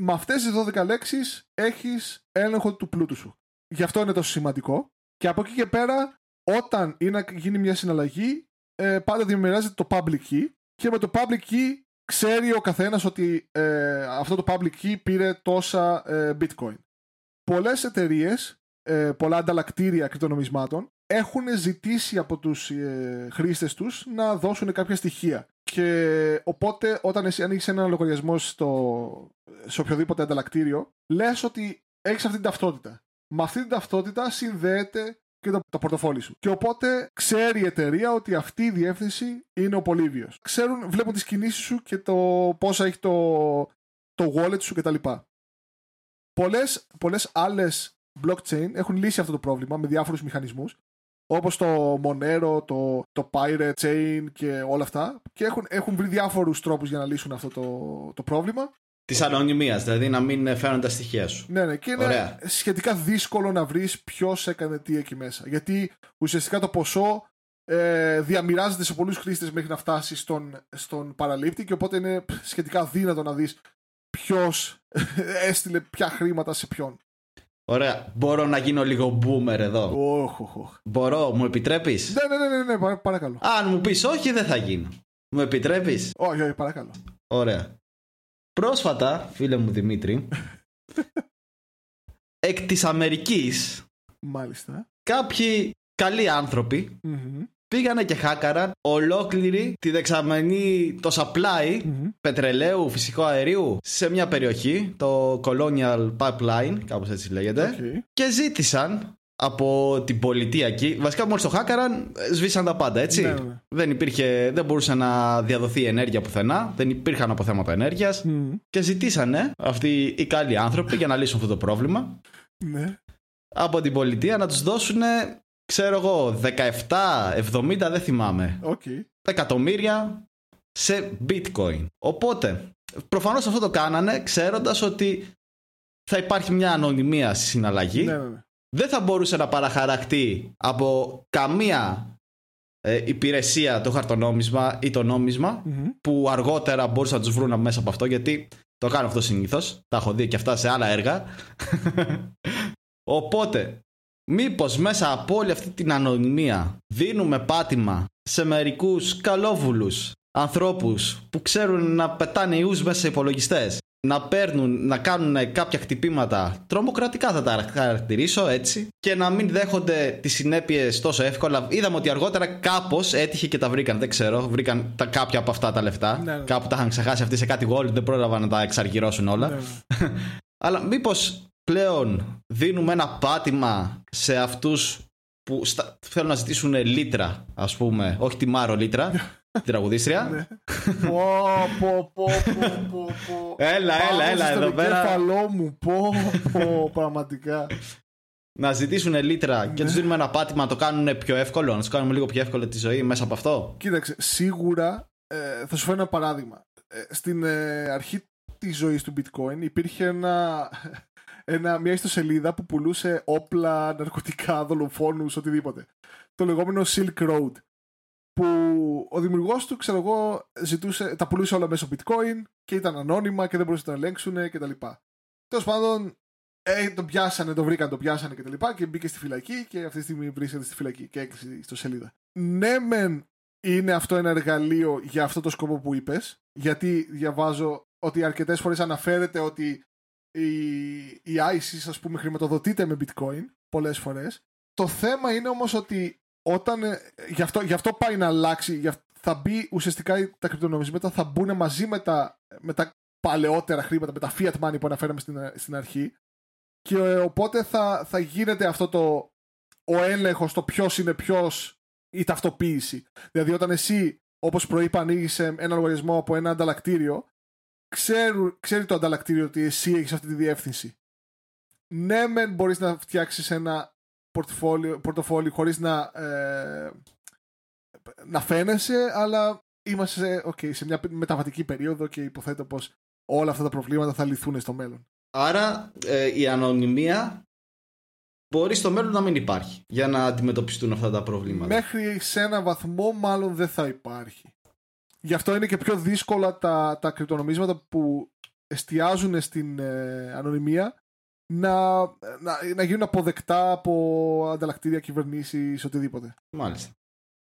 με αυτές τις 12 λέξεις έχεις έλεγχο του πλούτου σου. Γι' αυτό είναι τόσο σημαντικό. Και από εκεί και πέρα, όταν είναι να γίνει μια συναλλαγή, ε, πάντα δημιουργείται το public key και με το public key ξέρει ο καθένας ότι ε, αυτό το public key πήρε τόσα ε, bitcoin. Πολλές εταιρείες, ε, πολλά ανταλλακτήρια κρυπτονομισμάτων έχουν ζητήσει από τους ε, χρήστες τους να δώσουν κάποια στοιχεία. Και οπότε όταν εσύ ανοίξει ένα λογαριασμό στο, σε οποιοδήποτε ανταλλακτήριο, λες ότι έχεις αυτή την ταυτότητα. Με αυτή την ταυτότητα συνδέεται και το, το πορτοφόλι σου. Και οπότε ξέρει η εταιρεία ότι αυτή η διεύθυνση είναι ο Πολύβιος. Ξέρουν, βλέπουν τις κινήσεις σου και το πόσα έχει το, το wallet σου κτλ. Πολλές, πολλές άλλες blockchain έχουν λύσει αυτό το πρόβλημα με διάφορους μηχανισμούς όπως το Monero, το, το Pirate Chain και όλα αυτά και έχουν, έχουν βρει διάφορους τρόπους για να λύσουν αυτό το, το πρόβλημα Της ανωνυμίας, δηλαδή να μην φέρουν τα στοιχεία σου. ναι, ναι, και είναι Ωραία. σχετικά δύσκολο να βρεις ποιος έκανε τι εκεί μέσα. Γιατί ουσιαστικά το ποσό ε, διαμοιράζεται σε πολλούς χρήστες μέχρι να φτάσει στον, στον παραλήπτη και οπότε είναι σχετικά δύνατο να δεις ποιος έστειλε ποια χρήματα σε ποιον. Ωραία. Μπορώ να γίνω λίγο boomer εδώ. Οχ, οχ, οχ. Μπορώ, μου επιτρέπεις; Ναι, ναι, ναι, ναι, ναι, παρα- παρακαλώ. Αν μου πεις όχι, δεν θα γίνω. Μου επιτρέπεις; Όχι, όχι, παρακαλώ. Ωραία. Πρόσφατα, φίλε μου Δημήτρη, εκ της Αμερικής, Μάλιστα. κάποιοι καλοί άνθρωποι Μμμ, πήγανε και χάκαραν ολόκληρη τη δεξαμενή, το supply μμμ. πετρελαίου, φυσικού αερίου σε μια περιοχή, το Colonial Pipeline, κάπως έτσι λέγεται, Οκ. και ζήτησαν από την πολιτεία εκεί. Βασικά, μόλις το χάκαραν, σβήσαν τα πάντα, έτσι. Ναι, ναι, ναι. Δεν, υπήρχε, δεν μπορούσε να διαδοθεί ενέργεια πουθενά, δεν υπήρχαν αποθέματα ενέργειας. Μμμ. Και ζητήσανε αυτοί οι καλοί άνθρωποι για να λύσουν αυτό το πρόβλημα Ναι. από την πολιτεία να τους δώσουν, ξέρω εγώ, 17, 70, δεν θυμάμαι, Οκ. εκατομμύρια σε bitcoin. Οπότε, προφανώς αυτό το κάνανε ξέροντας ότι θα υπάρχει μια ανωνυμία στη συναλλαγή. Ναι, ναι, ναι. Δεν θα μπορούσε να παραχαρακτεί από καμία ε, υπηρεσία το χαρτονόμισμα ή το νόμισμα Μμμ. που αργότερα μπορούσαν να τους βρουν μέσα από αυτό γιατί το κάνω αυτό συνήθως. Τα έχω δει και αυτά σε άλλα έργα. Οπότε, μήπως μέσα από όλη αυτή την ανωνυμία δίνουμε πάτημα σε μερικούς καλόβουλους ανθρώπους που ξέρουν να πετάνε ιούς μέσα σε υπολογιστές να παίρνουν, να κάνουν κάποια χτυπήματα τρομοκρατικά θα τα χαρακτηρίσω έτσι και να μην δέχονται τις συνέπειες τόσο εύκολα. Είδαμε ότι αργότερα κάπως έτυχε και τα βρήκαν, δεν ξέρω, βρήκαν τα, κάποια από αυτά τα λεφτά. Ναι, ναι. Κάπου τα είχαν ξεχάσει αυτοί σε κάτι wallet, δεν πρόλαβαν να τα εξαργυρώσουν όλα. Ναι, ναι. Αλλά μήπως πλέον δίνουμε ένα πάτημα σε αυτούς που στα... θέλουν να ζητήσουν λίτρα, ας πούμε, όχι τη Μάρο λίτρα, την τραγουδίστρια. Ναι. Πω, πω, πω, πω, πω, πω. Έλα, έλα, Πάμε έλα, στο εδώ πέρα. εγκέφαλό μου, πω, πω, πραγματικά. να ζητήσουν λίτρα και Ναι. του δίνουμε ένα πάτημα να το κάνουν πιο εύκολο, να τους κάνουμε λίγο πιο εύκολο τη ζωή μέσα από αυτό. Κοίταξε, σίγουρα ε, θα σου φέρω ένα παράδειγμα. Ε, στην ε, αρχή της ζωής του bitcoin υπήρχε ένα, ένα, μια ιστοσελίδα που πουλούσε όπλα, ναρκωτικά, δολοφόνους, οτιδήποτε. Το λεγόμενο Silk Road. Που ο δημιουργός του, ξέρω εγώ, ζητούσε, τα πουλούσε όλα μέσω bitcoin και ήταν ανώνυμα και δεν μπορούσαν να το ελέγξουν κτλ. Τέλος πάντων, ε, τον πιάσανε, τον βρήκαν, τον πιάσανε κτλ. Και, και μπήκε στη φυλακή και αυτή τη στιγμή βρίσκεται στη φυλακή και έκλεισε η ιστοσελίδα. Ναι, μεν είναι αυτό ένα εργαλείο για αυτό το σκοπό που είπες, γιατί διαβάζω ότι αρκετές φορές αναφέρεται ότι η, η ISIS, ας πούμε, χρηματοδοτείται με bitcoin πολλές φορές. Το θέμα είναι όμως ότι όταν. ε, Γι αυτό, γι' αυτό πάει να αλλάξει. γι' αυτό θα μπει ουσιαστικά τα κρυπτονομίσματα, θα μπουν μαζί με τα, με τα παλαιότερα χρήματα, με τα fiat money που αναφέραμε στην, στην αρχή. Και ε, οπότε θα, θα γίνεται αυτό το. Ο έλεγχος, το ποιος είναι ποιος, η ταυτοποίηση. Δηλαδή, όταν εσύ, όπως προείπα, ανοίγεις ένα λογαριασμό από ένα ανταλλακτήριο, ξέρουν, ξέρει το ανταλλακτήριο ότι εσύ έχεις αυτή τη διεύθυνση. Ναι, μεν μπορείς να φτιάξεις ένα πορτοφόλιο, πορτοφόλιο χωρίς να, ε, να φαίνεσαι, αλλά είμαστε σε, okay, σε μια μεταβατική περίοδο και υποθέτω πως όλα αυτά τα προβλήματα θα λυθούν στο μέλλον. Άρα ε, η ανωνυμία μπορεί στο μέλλον να μην υπάρχει για να αντιμετωπιστούν αυτά τα προβλήματα. Μέχρι σε ένα βαθμό μάλλον δεν θα υπάρχει. Γι' αυτό είναι και πιο δύσκολα τα, τα κρυπτονομίσματα που εστιάζουν στην ε, ανωνυμία να, να, να γίνουν αποδεκτά από ανταλλακτήρια κυβερνήσεις, οτιδήποτε. Μάλιστα.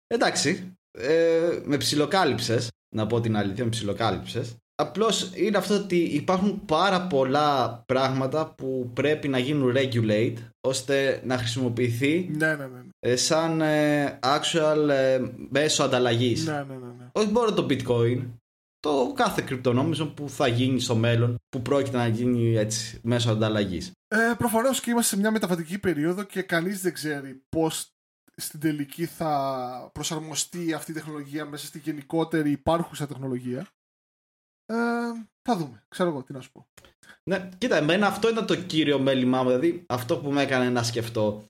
Εντάξει, ε, με ψιλοκάλυψες, να πω την αλήθεια, με ψιλοκάλυψες. Απλώς είναι αυτό ότι υπάρχουν πάρα πολλά πράγματα που πρέπει να γίνουν regulate ώστε να χρησιμοποιηθεί Ναι, ναι, ναι. Ναι. ε, σαν ε, actual ε, μέσο ανταλλαγής. ναι, ναι, ναι, ναι. Όχι μόνο το bitcoin, το κάθε κρυπτονόμισμα που θα γίνει στο μέλλον, που πρόκειται να γίνει έτσι μέσω ανταλλαγής. Ε, Προφανώς και είμαστε σε μια μεταβατική περίοδο και κανείς δεν ξέρει πώς στην τελική θα προσαρμοστεί αυτή η τεχνολογία μέσα στη γενικότερη υπάρχουσα τεχνολογία. Ε, θα δούμε. Ξέρω εγώ τι να σου πω. Ναι, κοίτα, εμένα αυτό ήταν το κύριο μέλημά μου. Δηλαδή, αυτό που με έκανε να σκεφτώ.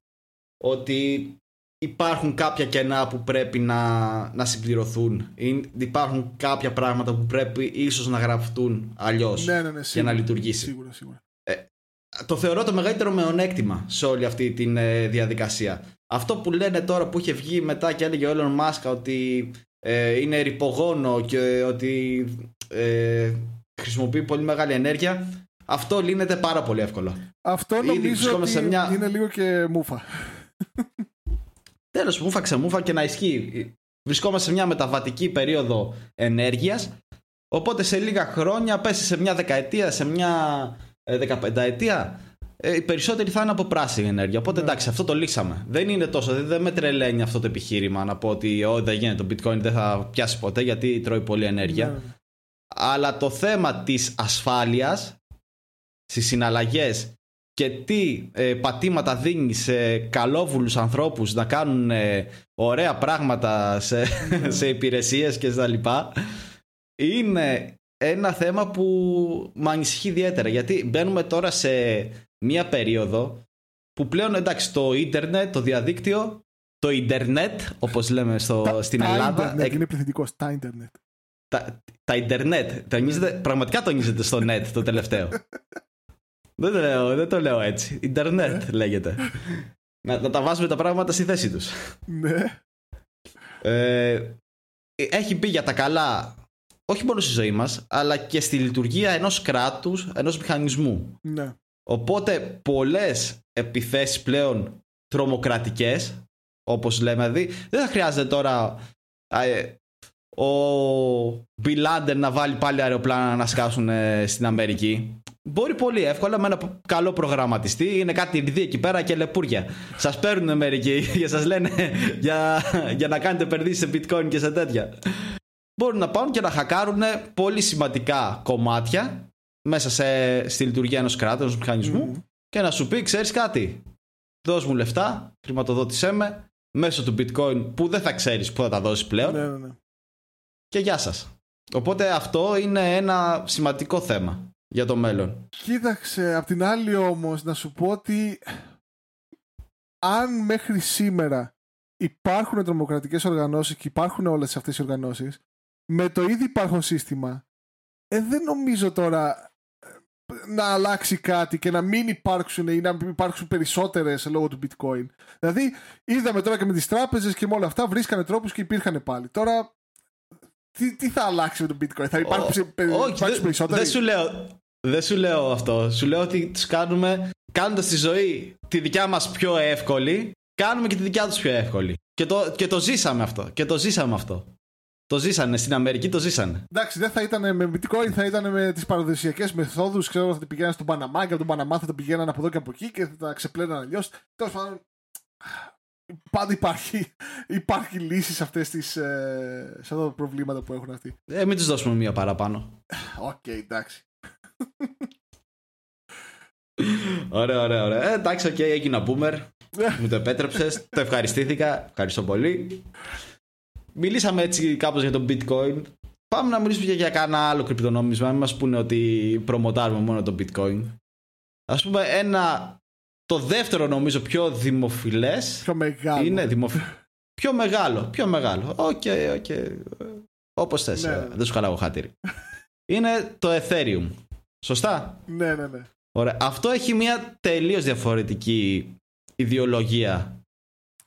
Ότι υπάρχουν κάποια κενά που πρέπει να, να συμπληρωθούν. Υπάρχουν κάποια πράγματα που πρέπει ίσως να γραφτούν αλλιώς ναι, ναι, ναι, για να λειτουργήσει. Σίγουρα, σίγουρα. Ε, το θεωρώ το μεγαλύτερο μεονέκτημα σε όλη αυτή τη ε, διαδικασία. Αυτό που λένε τώρα που είχε βγει μετά και έλεγε ο Elon Musk ότι ε, είναι ρηπογόνο και ότι ε, χρησιμοποιεί πολύ μεγάλη ενέργεια αυτό λύνεται πάρα πολύ εύκολα. Αυτό νομίζω ότι μια... είναι λίγο και μούφα. Τέλος, μούφα ξεμούφα και να ισχύει. Βρισκόμαστε σε μια μεταβατική περίοδο ενέργειας. Οπότε σε λίγα χρόνια πέσει σε μια δεκαετία, σε μια ε, δεκαπενταετία, ε, οι περισσότεροι θα είναι από πράσινη ενέργεια. Οπότε ναι. εντάξει, αυτό το λύσαμε. Δεν είναι τόσο, δεν με τρελαίνει αυτό το επιχείρημα να πω ότι ό, δεν γίνεται, το bitcoin δεν θα πιάσει ποτέ γιατί τρώει πολύ ενέργεια. Ναι. Αλλά το θέμα της ασφάλειας στις συναλλαγές και τι ε, πατήματα δίνει σε καλόβουλους ανθρώπους να κάνουν ε, ωραία πράγματα σε, ναι. σε υπηρεσίες και στα λοιπά είναι ένα θέμα που με ανησυχεί ιδιαίτερα. Γιατί μπαίνουμε τώρα σε μια περίοδο που πλέον εντάξει το ίντερνετ, το διαδίκτυο το ίντερνετ όπως λέμε στο, στην Ελλάδα τα είναι πληθυντικός, τα ίντερνετ. Τα, τα ίντερνετ, πραγματικά τονίζεται στο net το τελευταίο Δεν το λέω, δεν το λέω έτσι. Ιντερνετ ε. λέγεται. να, να τα βάζουμε τα πράγματα στη θέση τους. Ναι. Ε, έχει πει για τα καλά όχι μόνο στη ζωή μας αλλά και στη λειτουργία ενός κράτους, ενός μηχανισμού. Ναι. Οπότε πολλές επιθέσεις πλέον τρομοκρατικές όπως λέμε δηλαδή δεν θα χρειάζεται τώρα ε, ο Μπιλάντερ να βάλει πάλι αεροπλάνα να σκάσουν στην Αμερική Μπορεί πολύ εύκολα με ένα καλό προγραμματιστή. Είναι κάτι ρηδί εκεί πέρα και λεπούρια. Σας παίρνουν μερικοί και σας λένε για, για να κάνετε επενδύσεις σε bitcoin και σε τέτοια. Μπορούν να πάνε και να χακάρουν πολύ σημαντικά κομμάτια μέσα σε, στη λειτουργία ενός κράτους, ενός μηχανισμού και να σου πει: Ξέρεις κάτι, δώσ' μου λεφτά, χρηματοδότησέ με μέσω του bitcoin που δεν θα ξέρεις που θα τα δώσεις πλέον. Ναι, ναι, ναι. Και γεια σας. Οπότε αυτό είναι ένα σημαντικό θέμα για το μέλλον. Κοίταξε, απ' την άλλη όμως να σου πω ότι αν μέχρι σήμερα υπάρχουν τρομοκρατικές οργανώσεις και υπάρχουν όλες αυτές οι οργανώσεις με το ήδη υπάρχον σύστημα ε, δεν νομίζω τώρα ε, να αλλάξει κάτι και να μην υπάρξουν ή να υπάρξουν περισσότερες λόγω του bitcoin. Δηλαδή είδαμε τώρα και με τις τράπεζες και με όλα αυτά βρίσκανε τρόπους και υπήρχαν πάλι. Τώρα τι, τι θα αλλάξει με το bitcoin, θα υπάρξουν, περισσότεροι; Δεν σου λέω, δεν σου λέω αυτό. Σου λέω ότι τους κάνουμε, κάνοντας τη ζωή τη δικιά μας πιο εύκολη, κάνουμε και τη δικιά τους πιο εύκολη. Και το, και το ζήσαμε αυτό. Και το ζήσαμε αυτό. Το ζήσανε στην Αμερική, το ζήσανε. Εντάξει, δεν θα ήταν με bitcoin, θα ήταν με τις παραδοσιακές μεθόδους. Ξέρω θα την πηγαίναν στον Παναμά και από τον Παναμά θα την πηγαίναν από εδώ και από εκεί και θα τα ξεπλέναν αλλιώς. Τέλος πάντων, πάντα υπάρχει, υπάρχει λύση σε, αυτές τις, ε, σε αυτά τα προβλήματα που έχουν αυτοί. Ε, μην τους δώσουμε μία παραπάνω. OK, okay, εντάξει ωραία, ωραία, ωραία. Ε, εντάξει, OK, okay, έγινα boomer. Μου το επέτρεψες. το ευχαριστήθηκα. Ευχαριστώ πολύ. Μιλήσαμε έτσι κάπως για το bitcoin. Πάμε να μιλήσουμε και για κάνα άλλο κρυπτονόμισμα. Μην μας πούνε ότι προμοτάρουμε μόνο το bitcoin. Ας πούμε ένα... Το δεύτερο νομίζω πιο δημοφιλές. Πιο μεγάλο. Είναι δημοφι... πιο μεγάλο. Πιο μεγάλο. OK, okay, OK. Okay. Όπως θες. Ναι. Δεν σου χαλάω χατίρι. Είναι το Ethereum. Σωστά; Ναι, ναι, ναι. Ωραία. Αυτό έχει μια τελείως διαφορετική ιδεολογία.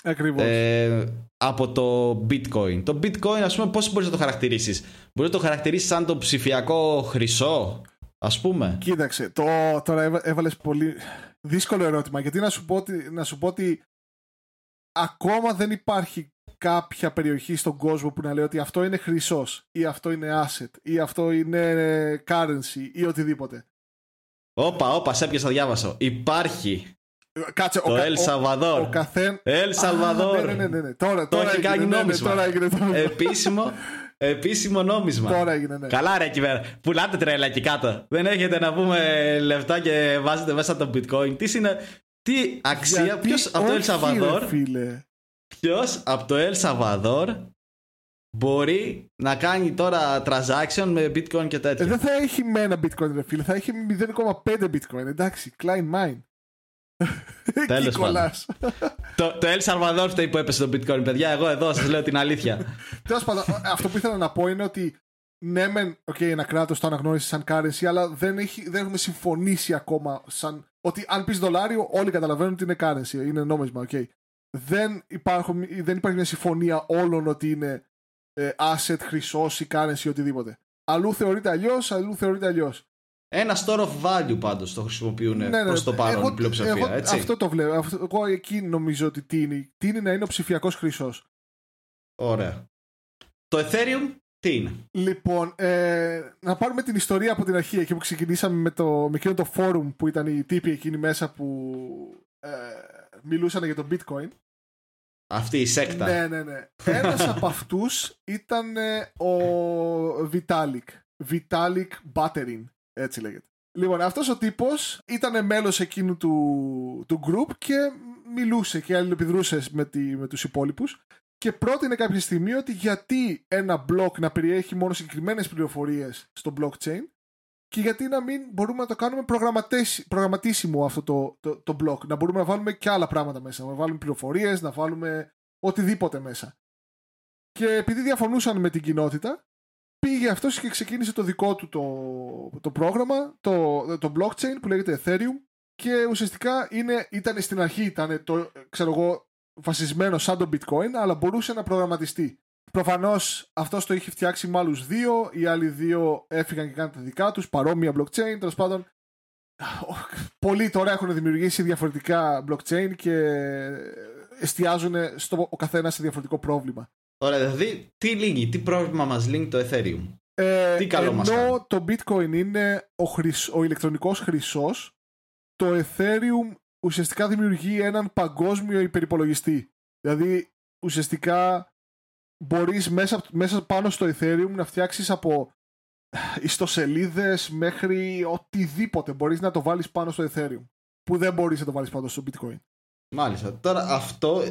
Ακριβώς. Ε, από το bitcoin. Το bitcoin, ας πούμε, πώς μπορείς να το χαρακτηρίσεις; Μπορείς να το χαρακτηρίσεις σαν το ψηφιακό χρυσό, ας πούμε; Κοίταξε, το, τώρα έβαλες πολύ δύσκολο ερώτημα. Γιατί να σου πω ότι, να σου πω ότι ακόμα δεν υπάρχει κάποια περιοχή στον κόσμο που να λέει ότι αυτό είναι χρυσός ή αυτό είναι asset ή αυτό είναι currency ή οτιδήποτε. Όπα, όπα, σε έπιασα διάβασο. Υπάρχει Κάτσε, το Ελ Σαλβαδόρ. Ο καθέν... Ελ Σαλβαδόρ. Ναι, ναι, ναι, ναι. Τώρα, τώρα έχει κάνει ναι, ναι, νόμισμα. τώρα έγινε το... Επίσημο Επίσημο νόμισμα. Τώρα έγινε, ναι. Καλά, ρε εκεί πέρα. Πουλάτε τρέλα εκεί κάτω. Δεν έχετε να πούμε λεφτά και βάζετε μέσα το bitcoin. Τι, είναι, τι αξία. Ποιος από το El Salvador. Ποιος από το El Salvador μπορεί να κάνει τώρα transaction με bitcoin και τέτοια; Ε, δεν θα έχει με ένα bitcoin, ρε φίλε. Θα έχει 0,5 bitcoin. Εντάξει, Klein Mine. Τέλος πάντων. το, το El Salvador φταίει που έπεσε το bitcoin, παιδιά. Εγώ εδώ σας λέω την αλήθεια. Τέλος πάντων, αυτό που ήθελα να πω είναι ότι ναι, μεν, okay, ένα κράτος το αναγνώρισε σαν currency, αλλά δεν, έχει, δεν έχουμε συμφωνήσει ακόμα σαν. Ότι αν πεις δολάριο, όλοι καταλαβαίνουν ότι είναι currency, είναι νόμισμα, okay. Δεν, υπάρχουν, δεν υπάρχει μια συμφωνία όλων ότι είναι ε, asset, χρυσός ή currency ή οτιδήποτε. Αλλού θεωρείται αλλιώς, αλλού θεωρείται αλλιώς. Ένα store of value πάντως το χρησιμοποιούν ναι, ναι, προς το παρόν εγώ, η πλειοψηφία. Εγώ, έτσι. Αυτό το βλέπω. Αυτό, εγώ εκεί νομίζω ότι τίνει. Τίνει να είναι ο ψηφιακός χρυσός. Ωραία. Το Ethereum τι είναι; Λοιπόν, ε, να πάρουμε την ιστορία από την αρχή, εκεί που ξεκινήσαμε με, το, με εκείνο το forum που ήταν οι τύποι εκείνοι μέσα που ε, μιλούσαν για το bitcoin. Αυτή η σέκτα. Ναι, ναι, ναι. Ένας από αυτούς ήταν ε, ο Vitalik. Vitalik Buterin, έτσι λέγεται. Λοιπόν, αυτός ο τύπος ήταν μέλος εκείνου του, του group και μιλούσε και αλληλεπιδρούσε με, τη, με τους υπόλοιπους και πρότεινε κάποια στιγμή ότι γιατί ένα block να περιέχει μόνο συγκεκριμένες πληροφορίες στο blockchain και γιατί να μην μπορούμε να το κάνουμε προγραμματίσιμο αυτό το, το, το block. Να μπορούμε να βάλουμε και άλλα πράγματα μέσα. Να βάλουμε πληροφορίες, να βάλουμε οτιδήποτε μέσα. Και επειδή διαφωνούσαν με την κοινότητα, πήγε αυτός και ξεκίνησε το δικό του το, το πρόγραμμα, το, το blockchain που λέγεται Ethereum και ουσιαστικά είναι, ήταν στην αρχή, ήταν το, ξέρω εγώ, βασισμένο σαν το bitcoin, αλλά μπορούσε να προγραμματιστεί. Προφανώς αυτός το είχε φτιάξει με άλλους δύο, οι άλλοι δύο έφυγαν και κάναν τα δικά τους, παρόμοια blockchain. Τέλος πάντων, πολλοί τώρα έχουν δημιουργήσει διαφορετικά blockchain και εστιάζουν στο ο καθένας σε διαφορετικό πρόβλημα. Ωραία, δηλαδή τι λύνει, τι πρόβλημα μας λύνει το Ethereum; Ε, τι καλό μας Ενώ το bitcoin είναι ο, χρυσ, ο ηλεκτρονικός χρυσός, το Ethereum ουσιαστικά δημιουργεί έναν παγκόσμιο υπερυπολογιστή. Δηλαδή ουσιαστικά μπορείς μέσα, μέσα πάνω στο Ethereum να φτιάξεις από ιστοσελίδες μέχρι οτιδήποτε μπορείς να το βάλεις πάνω στο Ethereum που δεν μπορείς να το βάλεις πάνω στο Bitcoin. Μάλιστα. Τώρα αυτό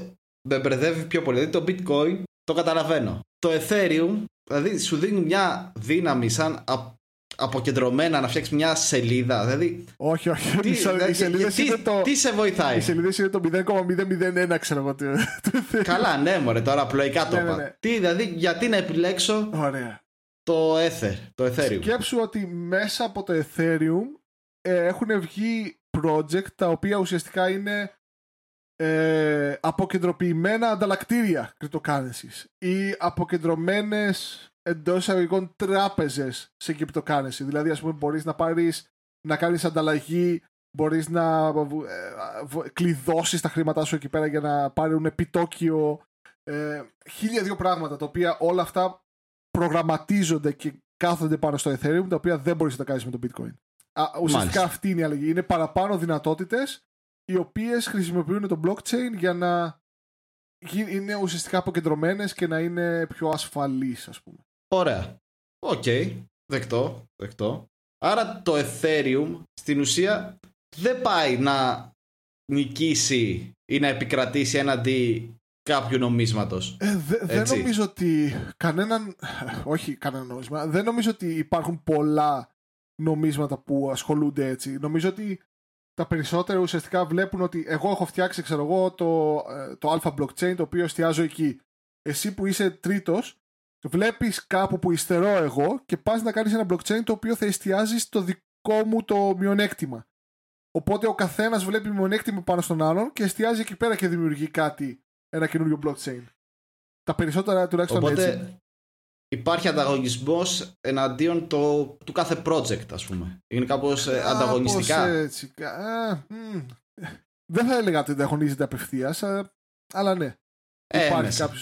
με μπερδεύει πιο πολύ. Δηλαδή το Bitcoin το καταλαβαίνω. Το Ethereum δηλαδή σου δίνει μια δύναμη σαν αποκεντρωμένα να φτιάξεις μια σελίδα. Δηλαδή, όχι, όχι. Τι, οι σελίδες είναι το. Τι σε βοηθάει; Οι σελίδες είναι το 0,001, ξέρω εγώ. Καλά, ναι, μωρέ, τώρα απλοϊκά το ναι, ναι, ναι. Τι, δηλαδή, γιατί να επιλέξω Ωραία. το Ether, το Ethereum; Σκέψου ότι μέσα από το Ethereum ε, έχουν βγει project τα οποία ουσιαστικά είναι ε, αποκεντρωποιημένα ανταλλακτήρια κρυπτοκάνεσης ή αποκεντρωμένες εντός εισαγωγικών τράπεζες σε cryptocurrency. Δηλαδή, ας πούμε, μπορείς να πάρεις να κάνεις ανταλλαγή, μπορείς να ε, κλειδώσεις τα χρήματά σου εκεί πέρα για να πάρουν επιτόκιο. Ε, χίλια δύο πράγματα τα οποία όλα αυτά προγραμματίζονται και κάθονται πάνω στο Ethereum, τα οποία δεν μπορείς να τα κάνεις με το Bitcoin. Α, ουσιαστικά Μάλιστα. αυτή είναι η αλλαγή. Είναι παραπάνω δυνατότητες οι οποίες χρησιμοποιούν το blockchain για να είναι ουσιαστικά αποκεντρωμένες και να είναι πιο ασφαλείς, ας πούμε. Ωραία. OK. Okay. Δεκτό. Δεκτό. Άρα το Ethereum στην ουσία δεν πάει να νικήσει ή να επικρατήσει έναντι κάποιου νομίσματος. Ε, δεν νομίζω ότι κανέναν... Όχι κανένα νόμισμα. Δεν νομίζω ότι υπάρχουν πολλά νομίσματα που ασχολούνται έτσι. Νομίζω ότι τα περισσότερα ουσιαστικά βλέπουν ότι εγώ έχω φτιάξει, ξέρω εγώ, το, ε, το alpha blockchain το οποίο εστιάζω εκεί. Εσύ που είσαι τρίτος Βλέπεις κάπου που υστερώ εγώ και πας να κάνεις ένα blockchain το οποίο θα εστιάζει στο δικό μου το μειονέκτημα. Οπότε ο καθένας βλέπει μειονέκτημα πάνω στον άλλον και εστιάζει εκεί πέρα και δημιουργεί κάτι, ένα καινούριο blockchain. Τα περισσότερα τουλάχιστον Οπότε, έτσι. Υπάρχει ανταγωνισμός εναντίον το, του κάθε project, ας πούμε. Είναι κάπως ε, ανταγωνιστικά. Έτσι. δεν θα έλεγα ότι ανταγωνίζεται απευθείας, ε, αλλά ναι. Ε,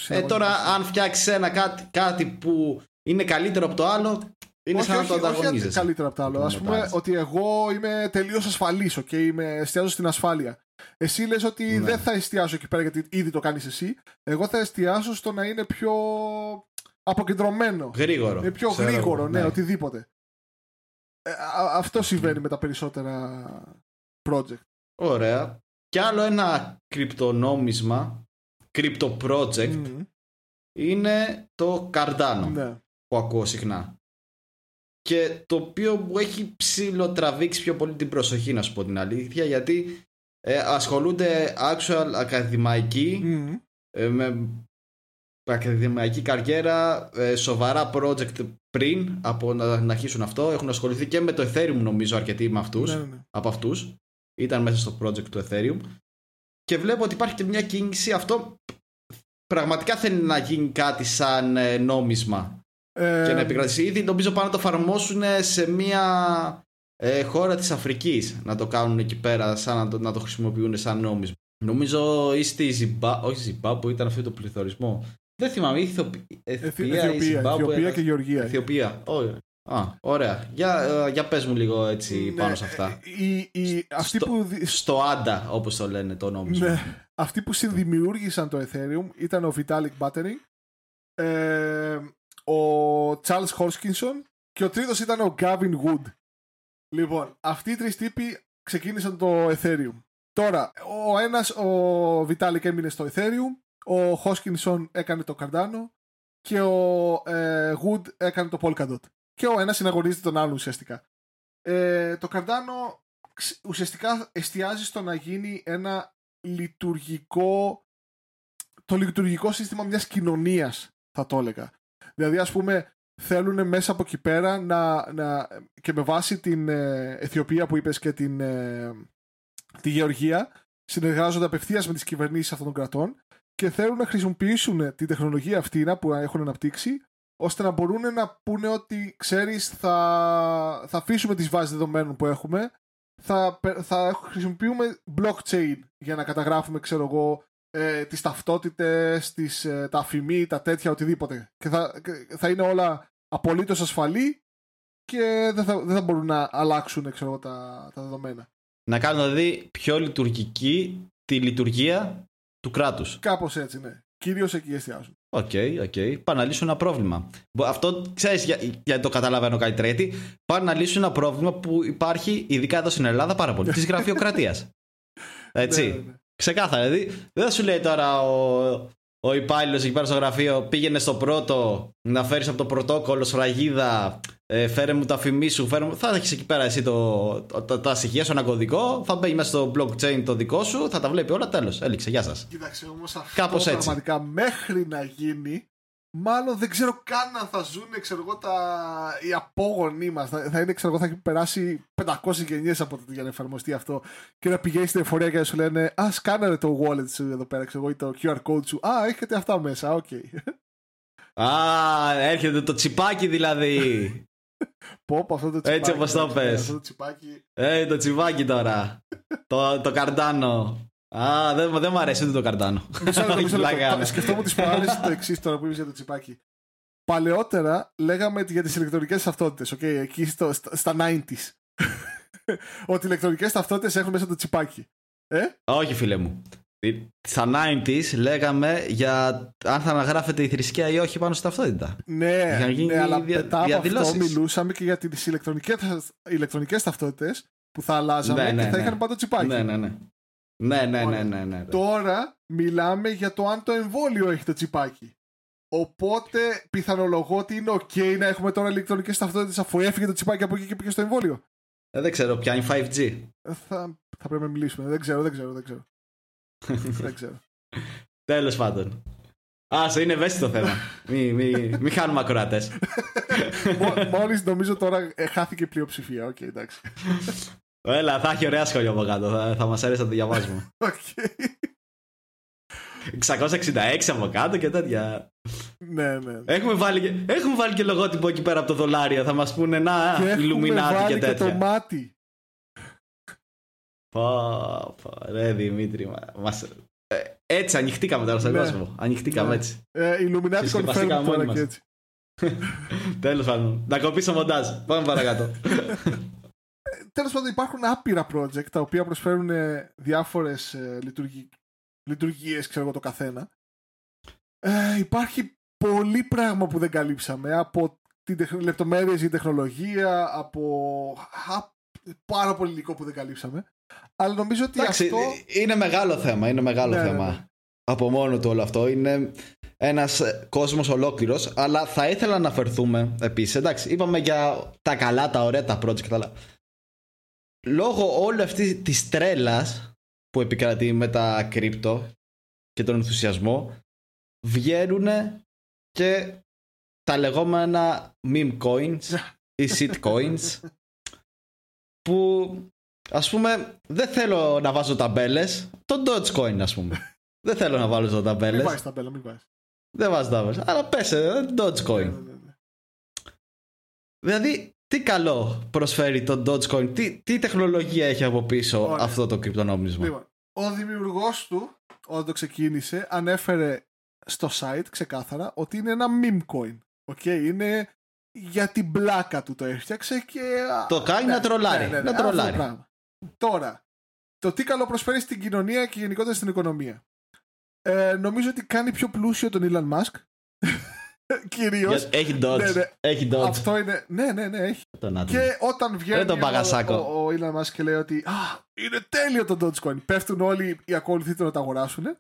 ε, τώρα, αν φτιάξεις ένα κάτι, κάτι που είναι καλύτερο από το άλλο, είναι όχι, σαν να το ανταγωνίζεσαι. Όχι καλύτερο από το άλλο. Α πούμε ότι εγώ είμαι τελείως ασφαλής, okay, είμαι, εστιάζω στην ασφάλεια. Εσύ λες ότι ναι. δεν θα εστιάσω εκεί πέρα γιατί ήδη το κάνεις εσύ. Εγώ θα εστιάσω στο να είναι πιο αποκεντρωμένο. Γρήγορο. Είναι πιο ξέρω γρήγορο, εγώ, ναι, οτιδήποτε. Ε, α- αυτό συμβαίνει με τα περισσότερα project. Ωραία. Και άλλο ένα κρυπτονόμισμα, crypto project, Μμμ. είναι το Cardano Ναι. που ακούω συχνά. Και το οποίο μου έχει ψηλοτραβήξει πιο πολύ την προσοχή, να σου πω την αλήθεια, γιατί ε, ασχολούνται actual ακαδημαϊκοί Μμμ. ε, με ακαδημαϊκή καριέρα, ε, σοβαρά project πριν από να, να αρχίσουν αυτό. Έχουν ασχοληθεί και με το Ethereum νομίζω αρκετοί με αυτούς, Ναι, ναι, ναι. από αυτούς. Ήταν μέσα στο project του Ethereum. Και βλέπω ότι υπάρχει και μια κίνηση αυτό πραγματικά θέλει να γίνει κάτι σαν ε, νόμισμα Ε, και να επικρατήσει. Ήδη νομίζω πάνε να το εφαρμόσουν σε μια ε, χώρα της Αφρικής να το κάνουν εκεί πέρα σαν να το, να το χρησιμοποιούν σαν νόμισμα. Νομίζω ή στη Ζιμπά, όχι Ζιμπά που ήταν αυτό το πληθωρισμό. Δεν θυμάμαι, ή Αιθιοπ- Αιθι- Αιθιοπία ή Αιθιοπία, Ζιμπάμπουε. Αιθιοπία και Γεωργία. Αιθιοπία. Ωραία. Α, ωραία. Για, ε, για πες μου λίγο έτσι Ναι, πάνω σε αυτά. οι- οι- αυτοί, Στο- που, δι- Στο Άντα, όπως το λένε το νόμισμα. ναι, αυτοί που συνδημιούργησαν το Ethereum ήταν ο Vitalik Buterin, ε, ο Charles Hoskinson και ο τρίτος ήταν ο Gavin Wood. Λοιπόν, αυτοί οι τρεις τύποι ξεκίνησαν το Ethereum. Τώρα, ο ένας, ο Vitalik έμεινε στο Ethereum, ο Hoskinson έκανε το Cardano και ο ε, Wood έκανε το Polkadot. Και ο ένας συναγωνίζεται τον άλλον ουσιαστικά. Ε, το Cardano ξ- ουσιαστικά εστιάζει στο να γίνει ένα λειτουργικό το λειτουργικό σύστημα μιας κοινωνίας θα το έλεγα. Δηλαδή ας πούμε θέλουν μέσα από εκεί πέρα να, να, και με βάση την ε, Αιθιοπία που είπες και την, ε, τη Γεωργία συνεργάζονται απευθείας με τις κυβερνήσεις αυτών των κρατών και θέλουν να χρησιμοποιήσουν την τεχνολογία αυτή να- που έχουν αναπτύξει ώστε να μπορούν να πούνε ότι ξέρεις θα, θα αφήσουμε τις βάσεις δεδομένων που έχουμε θα, πε- θα χρησιμοποιούμε blockchain για να καταγράφουμε ξέρω εγώ ε, τις ταυτότητες, τις, ε, τα ΑΦΜ, τα τέτοια, οτιδήποτε. Και θα, και θα είναι όλα απολύτως ασφαλή και δεν θα, δεν θα μπορούν να αλλάξουν ξέρω εγώ, τα, τα δεδομένα. Να κάνουν δηλαδή πιο λειτουργική τη λειτουργία του κράτους. Κάπως έτσι, ναι. Κυρίως εκεί εστιάζουν. OK, OK. Πάνε να λύσουν ένα πρόβλημα. Μπο- Αυτό ξέρεις για, γιατί το καταλαβαίνω κάτι τρέτη. Πάνε να λύσουν ένα πρόβλημα που υπάρχει ειδικά εδώ στην Ελλάδα πάρα πολύ. της γραφειοκρατίας. Έτσι. Ναι, ναι, ναι. Ξεκάθαρα. Δηλαδή, δεν θα σου λέει τώρα ο, ο υπάλληλος εκεί πέρα στο γραφείο πήγαινε στο πρώτο να φέρεις από το πρωτόκολλο σφραγίδα, ε, φέρε μου τα φημί σου, φέρε μου. Θα έχεις εκεί πέρα εσύ το, το, τα- τα στοιχεία σου, ένα κωδικό, θα μπαίνει μέσα στο blockchain το δικό σου, θα τα βλέπει όλα. Τέλος. Έληξε. Γεια σας. Κοίταξε όμως αυτό Κάπως έτσι. πραγματικά μέχρι να γίνει μάλλον δεν ξέρω καν αν θα ζουν ξέρω εγώ, τα... οι απόγονοί μας θα, θα είναι ξέρω εγώ θα έχει περάσει 500 γενιές από τότε για να εφαρμοστεί αυτό και να πηγαίνει στην εφορία και να σου λένε ας σκάναρε το wallet σου εδώ πέρα ξέρω εγώ ή το QR code σου α έχετε αυτά μέσα οκ Α, έρχεται το τσιπάκι δηλαδή. πω πω αυτό το τσιπάκι Έτσι όπως το ναι, πες. αυτό το τσιπάκι ε, το τσιπάκι τώρα. το, το Cardano. Α, δεν, δεν μου αρέσει ούτε το Cardano. Μισό λεπτό, μισό λεπτό. Πλάκα, ναι. Σκεφτόμουν τις προάλλες το εξής τώρα που είπες για το τσιπάκι. Παλαιότερα λέγαμε για τις ηλεκτρονικές ταυτότητες, okay, εκεί στο, στα, στα 90s. ότι οι ηλεκτρονικές ταυτότητες έχουν μέσα το τσιπάκι. Ε; Όχι, φίλε μου. Στα 90s λέγαμε για αν θα αναγράφεται η θρησκεία ή όχι πάνω στη ταυτότητα. Ναι, Είχαν γίνει ναι, αλλά δια- μετά από αυτό διαδηλώσεις. μιλούσαμε και για τις ηλεκτρονικές, ηλεκτρονικές ταυτότητες που θα αλλάζαμε Ναι, ναι, και θα ναι. είχαν πάντα τσιπάκι. Ναι, ναι, ναι. Ναι, ναι, ναι, Ωραία. ναι, ναι, ναι. Τώρα μιλάμε για το αν το εμβόλιο έχει το τσιπάκι. Οπότε πιθανολογώ ότι είναι ok να έχουμε τώρα ηλεκτρονικές ταυτότητες αφού έφυγε το τσιπάκι από εκεί και πήγε στο εμβόλιο. Ε, δεν ξέρω, πιάνει 5G. Ε, Θα, θα πρέπει να μιλήσουμε. Δεν ξέρω, δεν ξέρω, δεν ξέρω. Δεν ξέρω. Τέλος πάντων. Άσο, είναι ευαίσθητο θέμα. Μην μη, μη χάνουμε ακροατές. Μο- Μόλις νομίζω τώρα ε, χάθηκε η πλειοψηφία. Οκ, εντάξει. Έλα, θα έχει ωραία σχόλια από κάτω. Θα, θα μας αρέσει να το διαβάζουμε. Οκ. 666 από κάτω και τέτοια. ναι, ναι. Έχουμε βάλει, και- έχουμε βάλει και λογότυπο εκεί πέρα από το δολάριο. Θα μας πούνε να, και έχουμε Illuminati βάλει και και, το τέτοια. μάτι. Πω, πω, ρε Δημήτρη, μα- μας... ε, έτσι ανοιχτήκαμε τώρα στον Ναι. κόσμο. Ανοιχτήκαμε Ναι. έτσι. Ε, Illuminati Συσκευαστικά confirm μόνοι τώρα μας. και έτσι. Τέλος πάντων. Να κοπήσω μοντάζ. Πάμε παρακάτω. Τέλος πάντων υπάρχουν άπειρα project τα οποία προσφέρουν ε, διάφορες ε, λειτουργι... λειτουργίες, ξέρω εγώ το καθένα. Ε, υπάρχει πολύ πράγμα που δεν καλύψαμε. Από την λεπτομέρειες η τεχνολογία, από πάρα πολύ υλικό που δεν καλύψαμε. Αλλά νομίζω ότι Εντάξει, αυτό... Είναι μεγάλο θέμα, είναι μεγάλο ναι, ναι θέμα. Ναι. Από μόνο του όλο αυτό. Είναι ένας κόσμος ολόκληρος. Αλλά θα ήθελα να αναφερθούμε επίσης. Εντάξει, είπαμε για τα καλά, τα ωραία, τα project, αλλά λόγω όλη αυτή της τρέλας που επικρατεί με τα κρύπτο και τον ενθουσιασμό βγαίνουν και τα λεγόμενα meme coins ή shit coins που ας πούμε δεν θέλω να βάζω ταμπέλες το Dogecoin ας πούμε δεν θέλω να βάλω ταμπέλες μην βάζεις ταμπέλα μην βάζεις δεν βάζεις ταμπέλες αλλά πες ε, Dogecoin ναι, ναι, ναι. δηλαδή τι καλό προσφέρει το Dogecoin τι, τι τεχνολογία έχει από πίσω αυτό το κρυπτονόμισμα λοιπόν, ο δημιουργός του όταν το ξεκίνησε ανέφερε στο site ξεκάθαρα ότι είναι ένα meme coin. Okay, είναι για την πλάκα του το έφτιαξε και. Το κάνει ναι, να τρολάρει. Ναι, ναι, ναι, να τρολάρει. Τώρα, το τι καλό προσφέρει στην κοινωνία και γενικότερα στην οικονομία. Ε, νομίζω ότι κάνει πιο πλούσιο τον Elon Musk. Κυρίως. Έχει Dodge. Ναι, ναι. Έχει Dodge. Αυτό είναι. Ναι, ναι, ναι, έχει. Και όταν βγαίνει τον ο, ο, ο Elon Musk και λέει ότι Α, είναι τέλειο το Dogecoin. Πέφτουν όλοι οι ακολουθοί του να τα αγοράσουν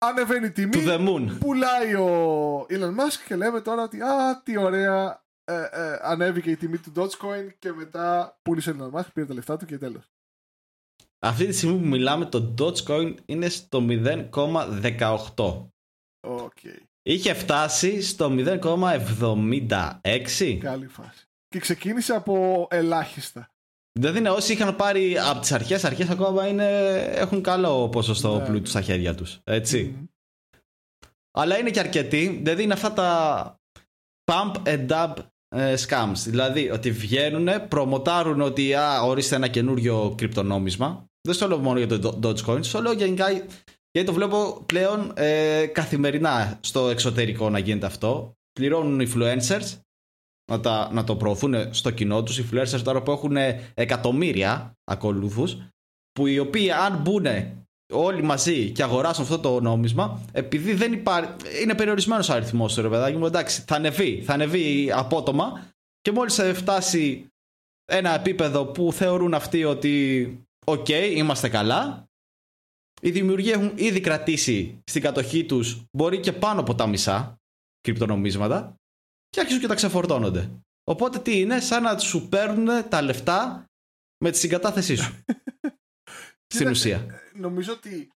ανεβαίνει η τιμή. Πουλάει ο Elon Musk και λέμε τώρα ότι α, τι ωραία. Ε, ε, ανέβηκε η τιμή του Dogecoin και μετά πούλησε ο Elon Musk, πήρε τα λεφτά του και τέλος. Αυτή τη στιγμή που μιλάμε το Dogecoin είναι στο 0,18. Okay. Είχε φτάσει στο 0,76. Καλή φάση. Και ξεκίνησε από ελάχιστα. Δηλαδή είναι όσοι είχαν πάρει από τις αρχές, αρχές ακόμα είναι, έχουν καλό ποσοστό ναι. πλούτου στα χέρια τους. Έτσι. Αλλά είναι και αρκετοί. Δηλαδή είναι αυτά τα pump and dump ε, scams. Δηλαδή ότι βγαίνουν, προμοτάρουν ότι α, ορίστε ένα καινούριο κρυπτονόμισμα. Δεν στο λέω μόνο για το Dogecoin, στο λέω γενικά γιατί το βλέπω πλέον ε, καθημερινά στο εξωτερικό να γίνεται αυτό. Πληρώνουν influencers να, τα, να το προωθούν στο κοινό τους, οι influencers τώρα που έχουν εκατομμύρια ακολούθους, που οι οποίοι αν μπουν όλοι μαζί και αγοράσουν αυτό το νόμισμα, επειδή δεν υπάρχει, είναι περιορισμένος ο αριθμός του ρε παιδάκι μου, εντάξει, θα ανεβεί, θα ανεβεί απότομα και μόλις φτάσει ένα επίπεδο που θεωρούν αυτοί ότι οκ, είμαστε καλά, οι δημιουργοί έχουν ήδη κρατήσει στην κατοχή τους μπορεί και πάνω από τα μισά κρυπτονομίσματα και αρχίζουν και τα ξεφορτώνονται. Οπότε τι είναι, σαν να σου παίρνουν τα λεφτά με τη συγκατάθεσή σου. στην ουσία. Νομίζω ότι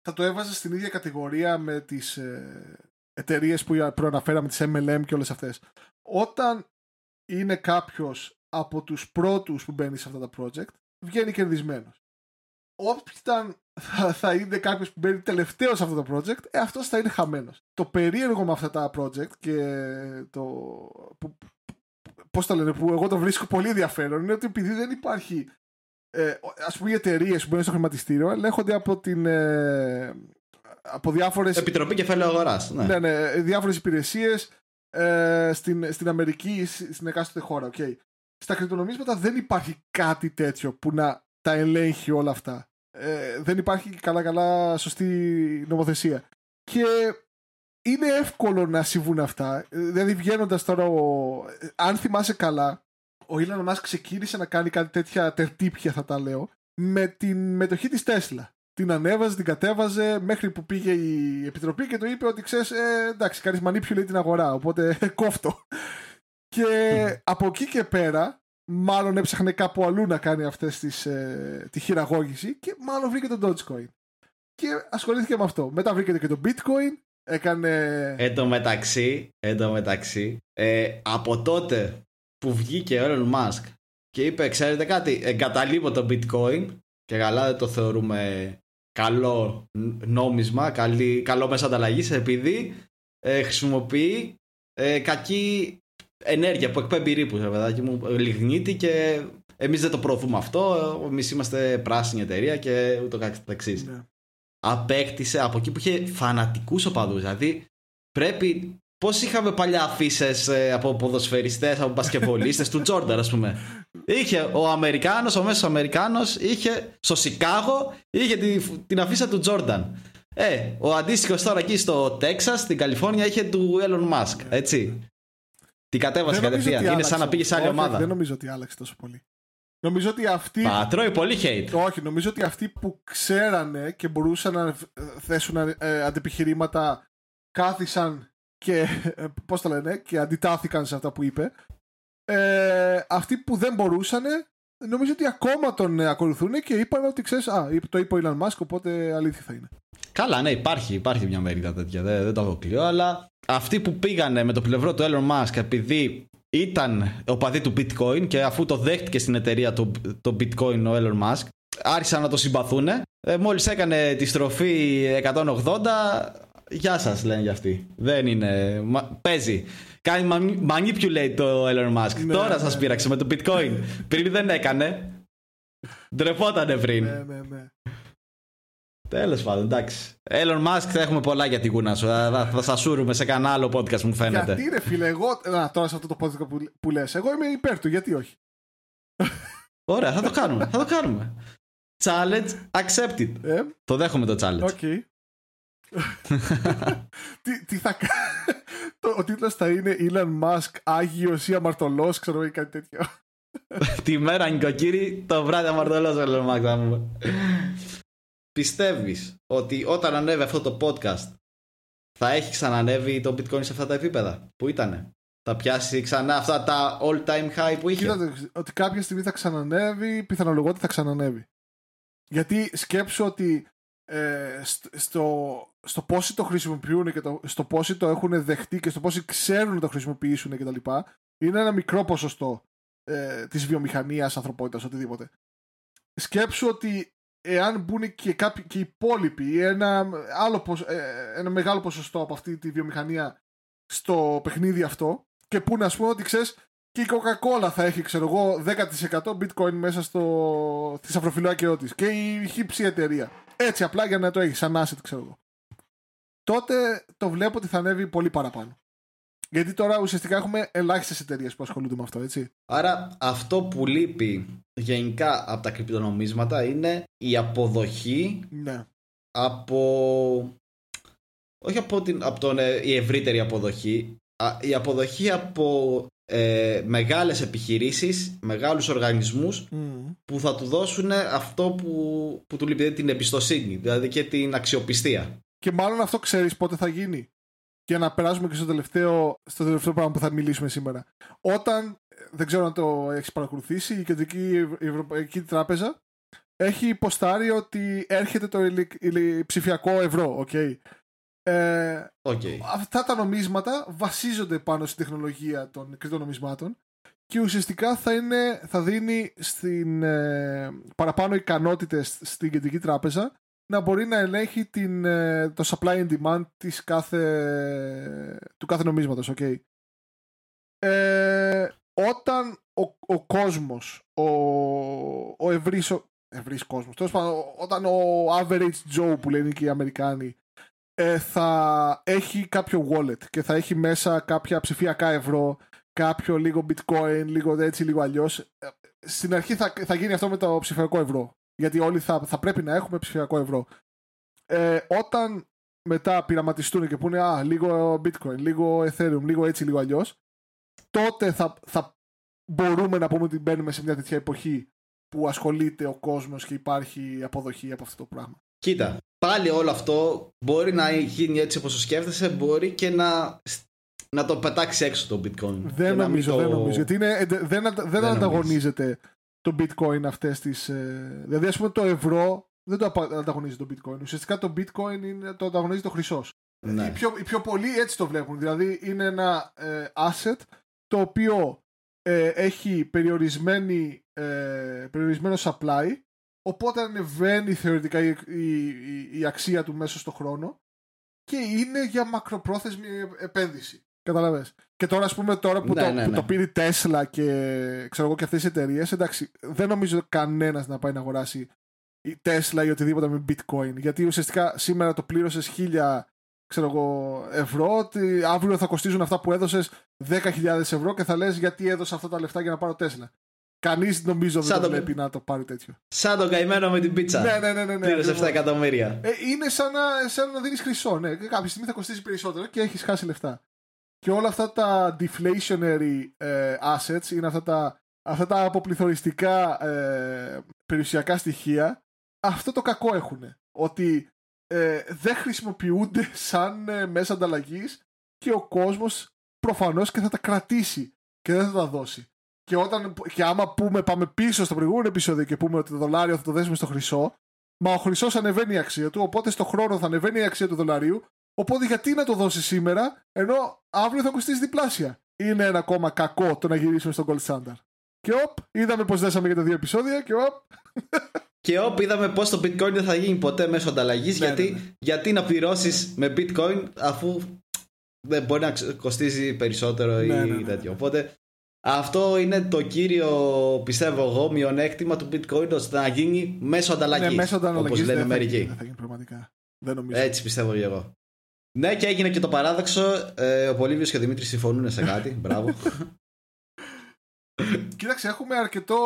θα το έβαζα στην ίδια κατηγορία με τις ε, εταιρείες που προαναφέραμε, τις MLM και όλες αυτές. Όταν είναι κάποιος από τους πρώτους που μπαίνει σε αυτά τα project, βγαίνει κερδισμένος. Όταν θα, θα είναι κάποιος που μπαίνει τελευταίος σε αυτό το project, ε, αυτός θα είναι χαμένος. Το περίεργο με αυτά τα project και το. Που, πώς το λένε, που εγώ το βρίσκω πολύ ενδιαφέρον είναι ότι επειδή δεν υπάρχει. Ε, ας πούμε οι εταιρείες που μπαίνουν στο χρηματιστήριο ελέγχονται από την. Ε, από διάφορες... Επιτροπή Κεφαλαίου Αγοράς. Ναι, ναι, ναι διάφορες υπηρεσίες ε, στην, στην Αμερική, στην εκάστοτε χώρα. Okay. Στα κρυπτονομίσματα δεν υπάρχει κάτι τέτοιο που να τα ελέγχει όλα αυτά ε, δεν υπάρχει καλά καλά σωστή νομοθεσία. Και είναι εύκολο να συμβούν αυτά. Δηλαδή βγαίνοντας τώρα, ο... αν θυμάσαι καλά, ο Elon Musk ξεκίνησε να κάνει κάτι τέτοια τερτύπια θα τα λέω, με την μετοχή της Τέσλα. Την ανέβαζε, την κατέβαζε μέχρι που πήγε η επιτροπή και το είπε ότι ξέρεις, ε, εντάξει, κάνει manipulate την αγορά, οπότε κόφτω. Και από εκεί και πέρα μάλλον έψαχνε κάπου αλλού να κάνει αυτές τις, ε, τη χειραγώγηση και μάλλον βρήκε το Dogecoin. Και ασχολήθηκε με αυτό. Μετά βρήκε και το Bitcoin, έκανε... Εν τω μεταξύ, εν μεταξύ ε, από τότε που βγήκε ο Elon Musk και είπε, ξέρετε κάτι, εγκαταλείπω το Bitcoin και καλά δεν το θεωρούμε καλό νόμισμα, καλή, καλό μέσα ανταλλαγής επειδή ε, χρησιμοποιεί ε, κακή ενέργεια που εκπέμπει ρήπου, ρε παιδάκι μου, λιγνίτη και εμείς δεν το προωθούμε αυτό. Εμείς είμαστε πράσινη εταιρεία και ούτω καθεξής. Ναι. Απέκτησε από εκεί που είχε φανατικούς οπαδούς. Δηλαδή πρέπει. Πώς είχαμε παλιά αφήσεις ε, από ποδοσφαιριστές, από μπασκευολίστες του Τζόρνταν, ας πούμε. Είχε ο Αμερικάνος, ο μέσος Αμερικάνος, είχε στο Σικάγο, είχε την, την αφίσα του Τζόρνταν. Ε, ο αντίστοιχος τώρα εκεί στο Τέξας, στην Καλιφόρνια, είχε του Elon Musk. Έτσι. Την κατέβασε κατευθείαν. Είναι σαν να πήγες σε άλλη ομάδα. Δεν νομίζω ότι άλλαξε τόσο πολύ. Νομίζω ότι αυτοί. Μα τρώει πολύ hate. Όχι, νομίζω ότι αυτοί που ξέρανε και μπορούσαν να θέσουν ε, αντιπιχειρήματα κάθισαν και. Ε, Πώς το λένε, και αντιτάθηκαν σε αυτά που είπε. Ε, αυτοί που δεν μπορούσαν, νομίζω ότι ακόμα τον ακολουθούν και είπαν ότι ξέρεις, Α, το είπε ο Elon Musk, οπότε αλήθεια θα είναι. Καλά, ναι, υπάρχει, υπάρχει μια μερίδα τέτοια, δεν, δεν το αποκλείω, αλλά αυτοί που πήγανε με το πλευρό του Elon Musk επειδή ήταν ο παδί του bitcoin και αφού το δέχτηκε στην εταιρεία το, το bitcoin ο Elon Musk άρχισαν να το συμπαθούν ε, μόλις έκανε τη στροφή 180 γεια σας λένε για αυτοί δεν είναι, παίζει κάνει manipulate το Elon Musk ναι, τώρα ναι, σας ναι. πείραξε με το bitcoin πριν δεν έκανε ντρεπότανε πριν ναι, ναι, ναι. Τέλος πάντων, εντάξει. Elon Musk θα έχουμε πολλά για την κούνα σου. Θα, θα σα σούρουμε σε κανένα άλλο podcast μου φαίνεται. Γιατί ρε φίλε, εγώ. Να, τώρα σε αυτό το podcast που, που λες, εγώ είμαι υπέρ του, γιατί όχι; Ωραία, θα το κάνουμε. θα το κάνουμε. Challenge accepted. Ε; Το δέχομαι το challenge. Okay. Τι, τι θα κάνει. Ο τίτλος θα είναι Elon Musk Άγιος ή Αμαρτωλός, ξέρω ή κάτι τέτοιο. Τη μέρα νοικοκύρη, το βράδυ αμαρτωλός ο Elon Musk θα πούμε πιστεύεις ότι όταν ανέβει αυτό το podcast θα έχει ξανανέβει το bitcoin σε αυτά τα επίπεδα που ήτανε; Θα πιάσει ξανά αυτά τα all time high που είχε; Κοίτατε, ότι κάποια στιγμή θα ξανανέβει, πιθανολογώ ότι θα ξανανέβει. Γιατί σκέψω ότι ε, στο, στο πόσοι το χρησιμοποιούν και το, στο πόσοι το έχουν δεχτεί και στο πόσοι ξέρουν να το χρησιμοποιήσουν κτλ. Είναι ένα μικρό ποσοστό ε, της βιομηχανίας, ανθρωπότητας, οτιδήποτε. Σκέψου ότι εάν μπουν και, κάποιοι, και οι υπόλοιποι ή ένα, άλλο, ε, ένα μεγάλο ποσοστό από αυτή τη βιομηχανία στο παιχνίδι αυτό και πούνε ας πούμε ότι ξέρεις και η Coca-Cola θα έχει ξέρω εγώ 10% bitcoin μέσα στο θησαυροφυλάκιό της και η χύψη εταιρεία έτσι απλά για να το έχεις σαν asset ξέρω εγώ τότε το βλέπω ότι θα ανέβει πολύ παραπάνω γιατί τώρα ουσιαστικά έχουμε ελάχιστες εταιρείες που ασχολούνται με αυτό, έτσι. Άρα αυτό που λείπει γενικά από τα κρυπτονομίσματα είναι η αποδοχή ναι. από. Όχι από, την, από τον, ε, η ευρύτερη αποδοχή, η αποδοχή από ε, μεγάλες επιχειρήσεις, μεγάλους οργανισμούς που θα του δώσουν αυτό που, που του λείπει, την εμπιστοσύνη, δηλαδή και την αξιοπιστία. Και μάλλον αυτό ξέρεις πότε θα γίνει και να περάσουμε και στο τελευταίο, στο τελευταίο πράγμα που θα μιλήσουμε σήμερα. Όταν, δεν ξέρω αν το έχεις παρακολουθήσει, η Κεντρική Ευρωπαϊκή Τράπεζα έχει υποστάρει ότι έρχεται το ψηφιακό ευρώ, okay. Ε, okay. Αυτά τα νομίσματα βασίζονται πάνω στην τεχνολογία των κρυπτονομισμάτων και ουσιαστικά θα, είναι, θα δίνει στην, ε, παραπάνω ικανότητες στην Κεντρική Τράπεζα να μπορεί να ελέγχει την, ε, το supply and demand της κάθε, του κάθε νομίσματος, okay. ε, όταν ο, ο κόσμος, ο, ο ευρύς, ευρύς κόσμος, τέλος πάντων, όταν ο average Joe που λένε και οι Αμερικάνοι ε, θα έχει κάποιο wallet και θα έχει μέσα κάποια ψηφιακά ευρώ, κάποιο λίγο bitcoin, λίγο έτσι, λίγο αλλιώς, ε, στην αρχή θα, θα γίνει αυτό με το ψηφιακό ευρώ γιατί όλοι θα, θα πρέπει να έχουμε ψηφιακό ευρώ. Ε, όταν μετά πειραματιστούν και πούνε α, λίγο bitcoin, λίγο ethereum, λίγο έτσι, λίγο αλλιώς, τότε θα, θα μπορούμε να πούμε ότι μπαίνουμε σε μια τέτοια εποχή που ασχολείται ο κόσμος και υπάρχει αποδοχή από αυτό το πράγμα. Κοίτα, πάλι όλο αυτό μπορεί να γίνει έτσι όπως το σκέφτεσαι, μπορεί και να, να το πετάξει έξω το bitcoin. Δεν νομίζω, δεν νομίζω, γιατί είναι, δεν, δεν, δεν ανταγωνίζεται το bitcoin αυτές τις... Ε, δηλαδή ας πούμε το ευρώ δεν το ανταγωνίζει το bitcoin. Ουσιαστικά το bitcoin είναι, το ανταγωνίζει το χρυσός. Ναι. Οι, πιο, οι πιο πολλοί έτσι το βλέπουν. Δηλαδή είναι ένα ε, asset το οποίο ε, έχει περιορισμένη, ε, περιορισμένο supply οπότε ανεβαίνει θεωρητικά η, η, η, αξία του μέσα στο χρόνο και είναι για μακροπρόθεσμη επένδυση. Καταλαβες. Και τώρα, ας πούμε, τώρα που, ναι, το, ναι, που ναι. το πήρε η Tesla και ξέρω εγώ και αυτές οι εταιρείες, εντάξει, δεν νομίζω κανένας να πάει να αγοράσει η Tesla ή οτιδήποτε με bitcoin. Γιατί ουσιαστικά σήμερα το πλήρωσες χίλια ξέρω εγώ, ευρώ, ότι αύριο θα κοστίζουν αυτά που έδωσες 10.000 ευρώ και θα λες γιατί έδωσα αυτά τα λεφτά για να πάρω Tesla. Κανείς νομίζω δεν Σαν το το- βλέπει να το πάρει τέτοιο. Σαν τον καημένο με την πίτσα. Ναι, ναι, ναι. ναι, ναι Πλήρωσε 7 ακριβώς. εκατομμύρια. Ε, είναι σαν να, σαν να δίνεις χρυσό. Ναι. Κάποια στιγμή θα κοστίσει περισσότερο και έχεις χάσει λεφτά. Και όλα αυτά τα deflationary ε, assets είναι αυτά τα, αυτά τα αποπληθωριστικά ε, περιουσιακά στοιχεία. Αυτό το κακό έχουν. Ότι ε, δεν χρησιμοποιούνται σαν ε, μέσα ανταλλαγής και ο κόσμος προφανώς και θα τα κρατήσει και δεν θα τα δώσει. Και, όταν, και άμα πούμε, πάμε πίσω στο προηγούμενο επεισόδιο και πούμε ότι το δολάριο θα το δέσουμε στο χρυσό, Μα ο χρυσός ανεβαίνει η αξία του, οπότε στο χρόνο θα ανεβαίνει η αξία του δολαρίου. Οπότε γιατί να το δώσει σήμερα, ενώ αύριο θα κοστίσει διπλάσια. Είναι ένα ακόμα κακό το να γυρίσουμε στο gold standard. Και οπ, είδαμε πώ δέσαμε για τα δύο επεισόδια και οπ. Και όπου είδαμε πώ το bitcoin δεν θα γίνει ποτέ μέσω ανταλλαγής, Ναι, γιατί, ναι, ναι. γιατί να πληρώσεις με bitcoin αφού δεν μπορεί να ξε- κοστίζει περισσότερο ή Ναι, ναι, ναι, ναι. τέτοιο. Οπότε αυτό είναι το κύριο, πιστεύω εγώ, μειονέκτημα του bitcoin ώστε να γίνει μέσω ανταλλαγής. Ναι, μέσω ανταλλαγής Όπως λένε δεν, θα γίνει, μερικοί. δεν θα γίνει πραγματικά. Δεν νομίζω. Έτσι πιστεύω και εγώ. Ναι, και έγινε και το παράδοξο. Ε, ο Πολύβιος και ο Δημήτρης συμφωνούν σε κάτι. Μπράβο. Κοίταξε, έχουμε αρκετό,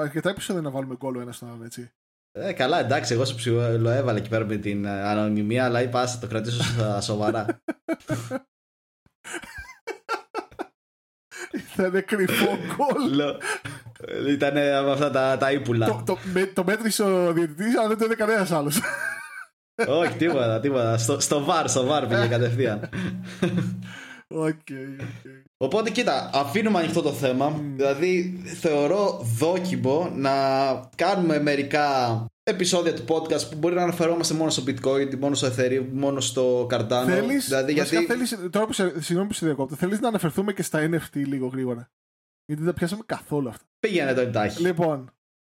αρκετά επεισόδια να βάλουμε γκολ ο ένας στον άλλον, έτσι. Ε, καλά, εντάξει, εγώ σου ψιλοέβαλα εκεί πέρα με την ε, ανωνυμία, αλλά είπα ας το κρατήσω στα σοβαρά. Ήταν κρυφό γκολ. Ήταν με αυτά τα, τα ύπουλα. το, το, με, το μέτρησε ο διαιτητής, αλλά δεν το είδε κανένας άλλος. Όχι, τίποτα, τίποτα. Στο, στο VAR, στο VAR πήγε κατευθείαν. OK, OK. Οπότε κοίτα, αφήνουμε ανοιχτό το θέμα. Δηλαδή, θεωρώ δόκιμο να κάνουμε μερικά επεισόδια του podcast που μπορεί να αναφερόμαστε μόνο στο bitcoin, μόνο στο Ethereum, μόνο στο Cardano. Θέλεις, δηλαδή, βασικά γιατί... θέλεις, τώρα που σε, συγγνώμη που σε διακόπτω, θέλεις να αναφερθούμε και στα NFT λίγο γρήγορα; Γιατί δεν τα πιάσαμε καθόλου αυτά. Πήγαινε το εντάχει. Λοιπόν,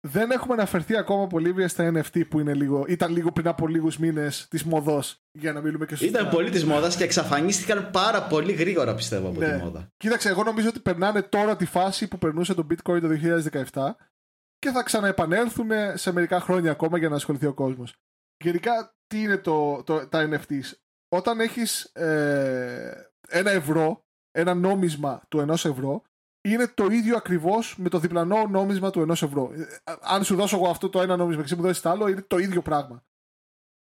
δεν έχουμε αναφερθεί ακόμα πολύ βία στα NFT που είναι λίγο, ήταν λίγο πριν από λίγους μήνες της μοδός. Για να μιλούμε και σωστά. Ήταν πολύ της μόδας και εξαφανίστηκαν πάρα πολύ γρήγορα, πιστεύω, από Ναι. τη μόδα. Κοίταξε, εγώ νομίζω ότι περνάνε τώρα τη φάση που περνούσε το bitcoin το 2017 και θα ξαναεπανέλθουν σε μερικά χρόνια ακόμα για να ασχοληθεί ο κόσμος. Γενικά, τι είναι το, το, τα NFTs. Όταν έχεις ε, ένα ευρώ, ένα νόμισμα του ενός ευρώ, είναι το ίδιο ακριβώς με το διπλανό νόμισμα του ενός ευρώ. Ε, Αν σου δώσω εγώ αυτό το ένα νόμισμα και εσύ μου δώσεις το άλλο, είναι το ίδιο πράγμα.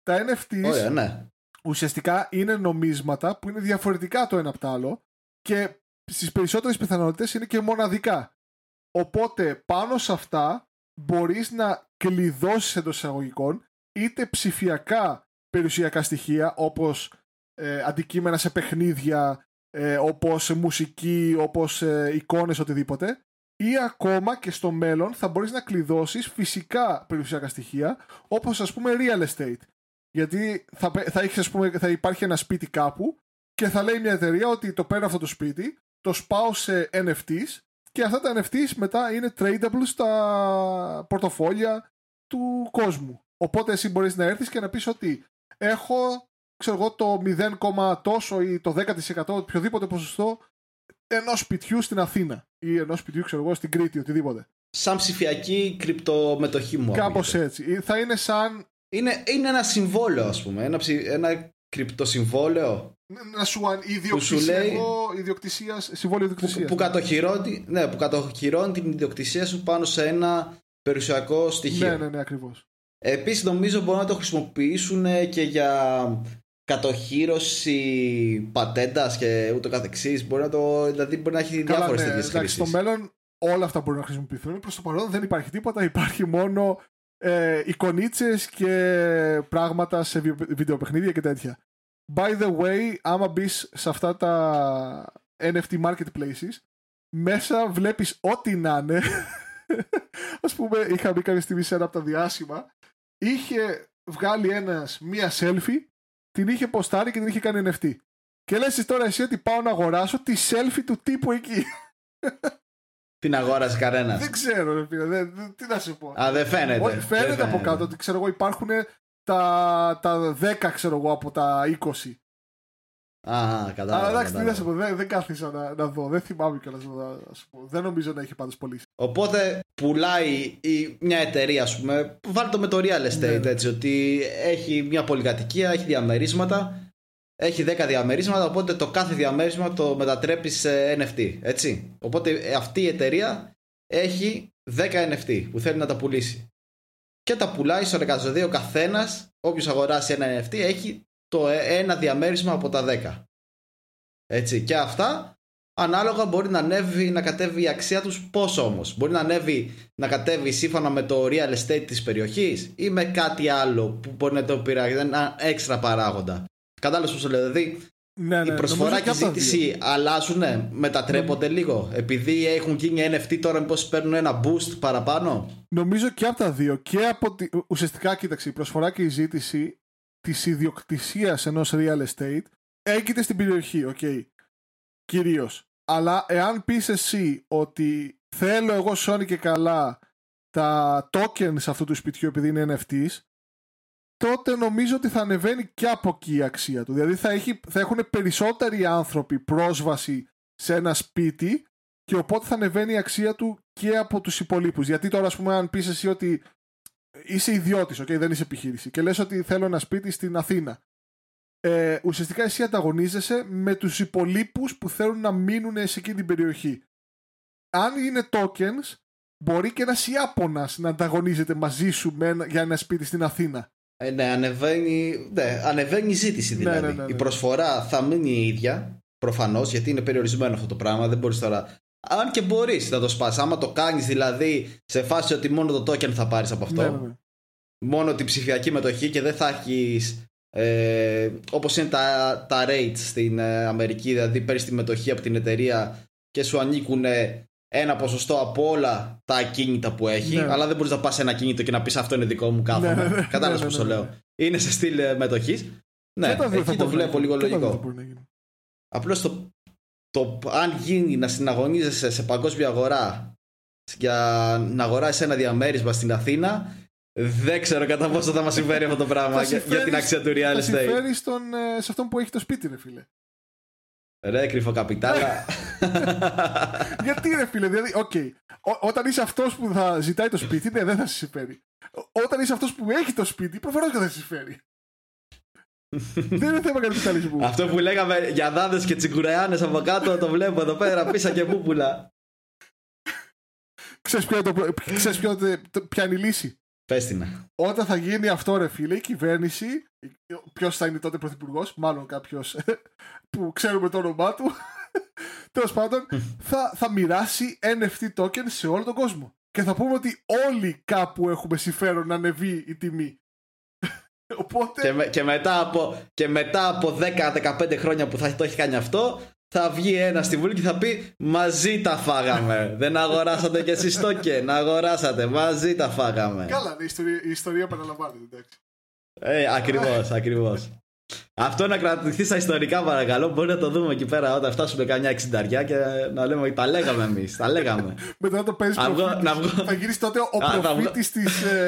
Τα NFTs Ωραία, ναι. ουσιαστικά είναι νομίσματα που είναι διαφορετικά το ένα από το άλλο και στις περισσότερες πιθανότητες είναι και μοναδικά. Οπότε πάνω σε αυτά μπορείς να κλειδώσεις εντός εισαγωγικών είτε ψηφιακά περιουσιακά στοιχεία όπως ε, αντικείμενα σε παιχνίδια, ε, όπως μουσική, όπως ε, εικόνες, οτιδήποτε ή ακόμα και στο μέλλον θα μπορείς να κλειδώσεις φυσικά περιουσιακά στοιχεία όπως ας πούμε real estate. Γιατί θα, πε- θα, έχεις, ας πούμε, θα υπάρχει ένα σπίτι κάπου και θα λέει μια εταιρεία ότι το παίρνω αυτό το σπίτι, το σπάω σε NFTs και αυτά τα NFTs μετά είναι tradable στα πορτοφόλια του κόσμου. Οπότε εσύ μπορείς να έρθεις και να πεις ότι έχω ξέρω εγώ, το 0, τόσο ή το 10% οποιοδήποτε ποσοστό ενός σπιτιού στην Αθήνα ή ενός σπιτιού ξέρω εγώ, στην Κρήτη, οτιδήποτε. Σαν ψηφιακή κρυπτομετοχή μου. Κάπως ακούγεται. έτσι. Ή Θα είναι σαν Είναι, είναι ένα συμβόλαιο, ας πούμε. Ένα, ψη... ένα κρυπτοσυμβόλαιο να σου αν- σου ιδιοκτησία, λέει- εγώ, ιδιοκτησίας, συμβόλαιο που, ιδιοκτησίας. που, κατοχυρώνει, ναι, που κατοχυρώνει την ιδιοκτησία σου πάνω σε ένα περιουσιακό στοιχείο. Ναι, ναι, ναι, ακριβώς. Επίσης νομίζω μπορούν να το χρησιμοποιήσουν και για κατοχύρωση πατέντας και ούτω καθεξής. Μπορεί να το, δηλαδή μπορεί να έχει διάφορες ναι, τέτοιες εντάξει, στο χρήσεις. μέλλον όλα αυτά μπορούν να χρησιμοποιηθούν. Προς το παρόν δεν υπάρχει τίποτα. Υπάρχει μόνο ε, εικονίτσες και πράγματα σε βι- βιντεοπαιχνίδια και τέτοια. By the way, άμα μπεις σε αυτά τα NFT marketplaces, μέσα βλέπεις ό,τι να είναι. Ας πούμε, είχα μπει κάποια στιγμή σε ένα από τα διάσημα. Είχε βγάλει ένας μία selfie, την είχε ποστάρει και την είχε κάνει NFT. Και λες εσύ τώρα εσύ ότι πάω να αγοράσω τη selfie του τύπου εκεί. Την αγόρασε κανένας. Δεν ξέρω, ρε φίλε. Δεν, δεν- τι να σου πω. Α, δεν φαίνεται. Όχι, Δεν φαίνεται από κάτω ότι ξέρω εγώ υπάρχουν τα, τα 10 ξέρω εγώ από τα 20. Α, κατάλαβα. Αλλά εντάξει, τι να κατάλαβα. σου πω, δεν, δεν κάθισα να, να δω. Δεν θυμάμαι κιόλας να σου πω. Δεν νομίζω να έχει πάντως πωλήσει. Οπότε πουλάει η, μια εταιρεία, ας πούμε, βάλτε το με το real estate, Ναι, ναι. έτσι, ότι έχει μια πολυκατοικία, έχει διαμερίσματα, έχει 10 διαμερίσματα, οπότε το κάθε διαμέρισμα το μετατρέπει σε NFT, έτσι. Οπότε ε, αυτή η εταιρεία έχει 10 NFT που θέλει να τα πουλήσει. Και τα πουλάει στο εργαζοδί ο καθένας, όποιος αγοράσει ένα NFT, έχει το ε, ένα διαμέρισμα από τα 10. Έτσι. Και αυτά ανάλογα μπορεί να ανέβει να κατέβει η αξία τους πόσο όμως; Μπορεί να ανέβει να κατέβει σύμφωνα με το real estate της περιοχής ή με κάτι άλλο που μπορεί να το πειράζει ένα έξτρα παράγοντα κατάλαβες πως το λέω δηλαδή ναι, ναι, η προσφορά και η ζήτηση αλλάζουν, ναι, μετατρέπονται λίγο. Επειδή έχουν γίνει NFT τώρα, μήπως παίρνουν ένα boost παραπάνω; Νομίζω και από τα δύο. Και από τη... Ουσιαστικά, κοίταξε, η προσφορά και η ζήτηση της ιδιοκτησίας ενός real estate έγκειται στην περιοχή, OK. Okay. Κυρίως. Αλλά εάν πεις εσύ ότι θέλω εγώ σώνει και καλά τα tokens αυτού του σπιτιού επειδή είναι NFTs, τότε νομίζω ότι θα ανεβαίνει και από εκεί η αξία του. Δηλαδή θα, έχει, θα έχουν περισσότεροι άνθρωποι πρόσβαση σε ένα σπίτι και οπότε θα ανεβαίνει η αξία του και από τους υπόλοιπους. Γιατί τώρα, ας πούμε, αν πεις εσύ ότι είσαι ιδιώτης, okay, δεν είσαι επιχείρηση και λες ότι θέλω ένα σπίτι στην Αθήνα ε, ουσιαστικά εσύ ανταγωνίζεσαι με τους υπολείπους που θέλουν να μείνουν σε εκείνη την περιοχή. Αν είναι tokens, μπορεί και ένας Ιάπωνας να ανταγωνίζεται μαζί σου με, για ένα σπίτι στην Αθήνα. Ε, ναι, ανεβαίνει, ναι, ανεβαίνει η ζήτηση ναι, δηλαδή. Ναι, ναι, η προσφορά θα μείνει η ίδια, προφανώς, γιατί είναι περιορισμένο αυτό το πράγμα. Δεν μπορείς τώρα. Αν και μπορείς να το σπάσει. Άμα το κάνεις δηλαδή σε φάση ότι μόνο το token θα πάρεις από αυτό. Μόνο την ψηφιακή μετοχή και δεν θα έχεις ε, όπως είναι τα, τα rates στην ε, Αμερική δηλαδή παίρνεις τη μετοχή από την εταιρεία και σου ανήκουν ένα ποσοστό από όλα τα ακίνητα που έχει ναι. αλλά δεν μπορείς να πας σε ένα ακίνητο και να πεις αυτό είναι δικό μου κάθομαι. ναι, ναι, ναι, κατάλαβες ναι, πως το λέω. Είναι σε στυλ ε, μετοχής. Ναι, εκεί το βλέπω λίγο λογικό. απλώς το, το αν γίνει να συναγωνίζεσαι σε παγκόσμια αγορά για να αγοράσεις ένα διαμέρισμα στην Αθήνα δεν ξέρω κατά πόσο θα μας συμφέρει αυτό το πράγμα για, για, την αξία του real estate. Θα συμφέρεις στον, ε, σε αυτόν που έχει το σπίτι, ρε φίλε. Ρε, κρυφό καπιτάλα. Γιατί ρε φίλε, δηλαδή, OK. Okay. Όταν είσαι αυτός που θα ζητάει το σπίτι, ναι, δεν θα σε συμφέρει. Όταν είσαι αυτός που έχει το σπίτι, προφανώς και θα σε συμφέρει. δεν είναι θέμα καπιταλισμού. Αυτό που λέγαμε για δάδες και τσουγκράνες από κάτω, το βλέπω εδώ πέρα, πίσα και πούπουλα. Ξέρεις ποια είναι η λύση; Πέστηνα. Όταν θα γίνει αυτό, ρε φίλε, η κυβέρνηση, ποιος θα είναι τότε πρωθυπουργός, μάλλον κάποιος που ξέρουμε το όνομά του, τέλος πάντων, θα, θα μοιράσει NFT token σε όλο τον κόσμο. Και θα πούμε ότι όλοι κάπου έχουμε συμφέρον να ανεβεί η τιμή. Οπότε... Και, και, μετά από, και μετά από 10-15 χρόνια που θα το έχει κάνει αυτό, θα βγει ένα στη Βουλή και θα πει Μαζί τα φάγαμε. Δεν αγοράσατε κι εσείς το και να αγοράσατε. Μαζί τα φάγαμε. Καλά, η ιστορία, η ιστορία επαναλαμβάνεται, εντάξει. Ε, ακριβώς, ακριβώς. Αυτό να κρατηθεί στα ιστορικά παρακαλώ. Μπορεί να το δούμε εκεί πέρα όταν φτάσουμε καμιά εξινταριά και να λέμε Τα λέγαμε εμείς. Τα λέγαμε. Μετά το παίζεις Θα γυρίσεις τότε ο προφήτης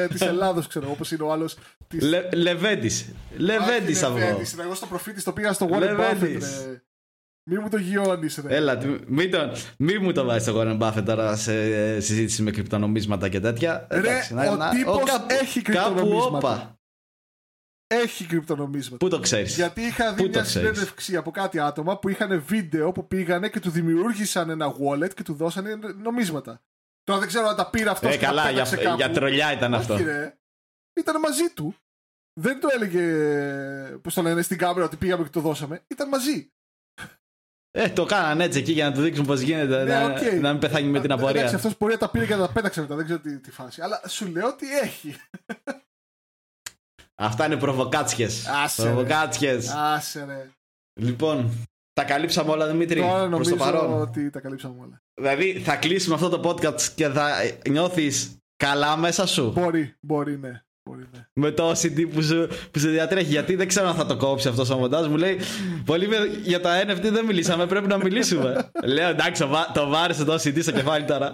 της Ελλάδος, ξέρω όπως είναι ο άλλος. Λεβέντης. Λεβέντης θα βγω. Εγώ στο προφήτης το πήγα στο Warren Buffett. Μη μου το γιώνεις, ρε. Έλα, μη, το, μη μου το βάζεις στο Warren Buffett τώρα σε συζήτηση με κρυπτονομίσματα και τέτοια. Ρε, Εντάξει, ο να, τύπος έχει κρυπτονομίσματα. Έχει κρυπτονομίσματα. Πού το ξέρεις; Γιατί είχα δει μια συνέντευξη από κάτι άτομα που είχαν βίντεο που πήγανε και του δημιούργησαν ένα wallet και του δώσανε νομίσματα. Τώρα δεν ξέρω αν τα πήρε αυτός. Ε, καλά, για, για τρολιά ήταν αυτό. ρε. Ήταν μαζί του. Δεν το έλεγε, πώς το λένε, στην κάμερα ότι πήγαμε και το δώσαμε. Ήταν μαζί. Ε, το κάνανε έτσι εκεί για να του δείξουν πώς γίνεται. Ναι, να, okay. να μην πεθάνει με την απορία. Εντάξει, αυτός μπορεί να τα πήρε και να τα πέταξε μετά. Δεν ξέρω τι, τι φάση. Αλλά σου λέω ότι έχει. Αυτά είναι προβοκάτσιες. Προβοκάτσιες. Άσε ρε. Λοιπόν, τα καλύψαμε όλα, Δημήτρη. Τώρα νομίζω το παρόν. ότι τα καλύψαμε όλα. Δηλαδή, θα κλείσουμε αυτό το podcast και θα νιώθεις καλά μέσα σου; Μπορεί, μπορεί, ναι. Ναι. Με το OCD που σου, που σου διατρέχει. Γιατί δεν ξέρω αν θα το κόψει αυτός ο μοντάζ. Μου λέει Πολύ για τα NFT δεν μιλήσαμε. Πρέπει να μιλήσουμε. Λέω εντάξει, το βάρεσε το OCD στο κεφάλι τώρα.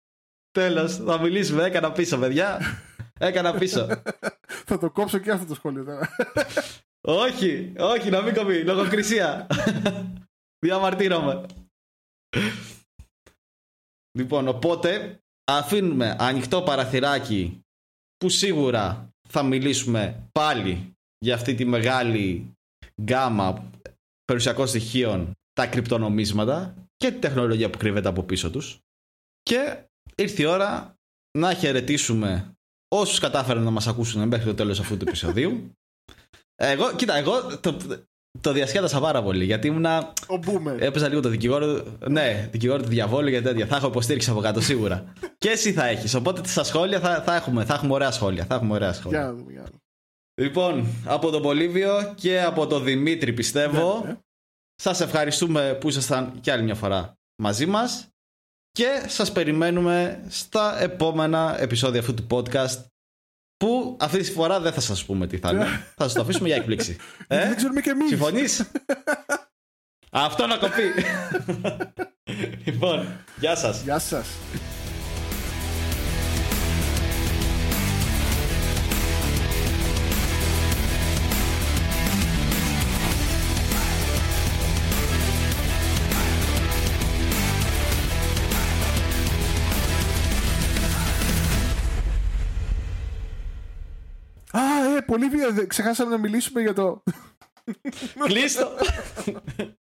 Τέλος, θα μιλήσουμε. Έκανα πίσω, παιδιά. Έκανα πίσω. θα το κόψω και αυτό το σχόλιο τώρα. όχι, όχι, να μην κοπεί. Λογοκρισία. Διαμαρτύρομαι. Λοιπόν, οπότε αφήνουμε ανοιχτό παραθυράκι που σίγουρα θα μιλήσουμε πάλι για αυτή τη μεγάλη γκάμα περιουσιακών στοιχείων, τα κρυπτονομίσματα και τη τεχνολογία που κρύβεται από πίσω τους. Και ήρθε η ώρα να χαιρετήσουμε όσους κατάφεραν να μας ακούσουν μέχρι το τέλος αυτού του επεισοδίου. Εγώ, κοίτα, εγώ το, το διασκέδασα πάρα πολύ γιατί ήμουνα. Ο Boomer. Έπαιζα λίγο το δικηγόρο. Ναι, δικηγόρο του διαβόλου και τέτοια. Θα έχω υποστήριξη από κάτω σίγουρα. και εσύ θα έχεις. Οπότε στα σχόλια θα, θα, έχουμε, θα έχουμε ωραία σχόλια. Θα έχουμε ωραία σχόλια. Για να δούμε, για να δούμε. Λοιπόν, από τον Πολύβιο και από τον Δημήτρη πιστεύω. Ναι, ναι. Σας ευχαριστούμε που ήσασταν κι άλλη μια φορά μαζί μας και σας περιμένουμε στα επόμενα επεισόδια αυτού του podcast που αυτή τη φορά δεν θα σας πούμε τι θα είναι. θα σας το αφήσουμε για έκπληξη. Γιατί ε; Δεν ξέρουμε και εμείς. Συμφωνείς; Αυτό να κοπεί. λοιπόν, γεια σας. Γεια σας. Ε, πολύ βία. Ξεχάσαμε να μιλήσουμε για το. Κλείστο.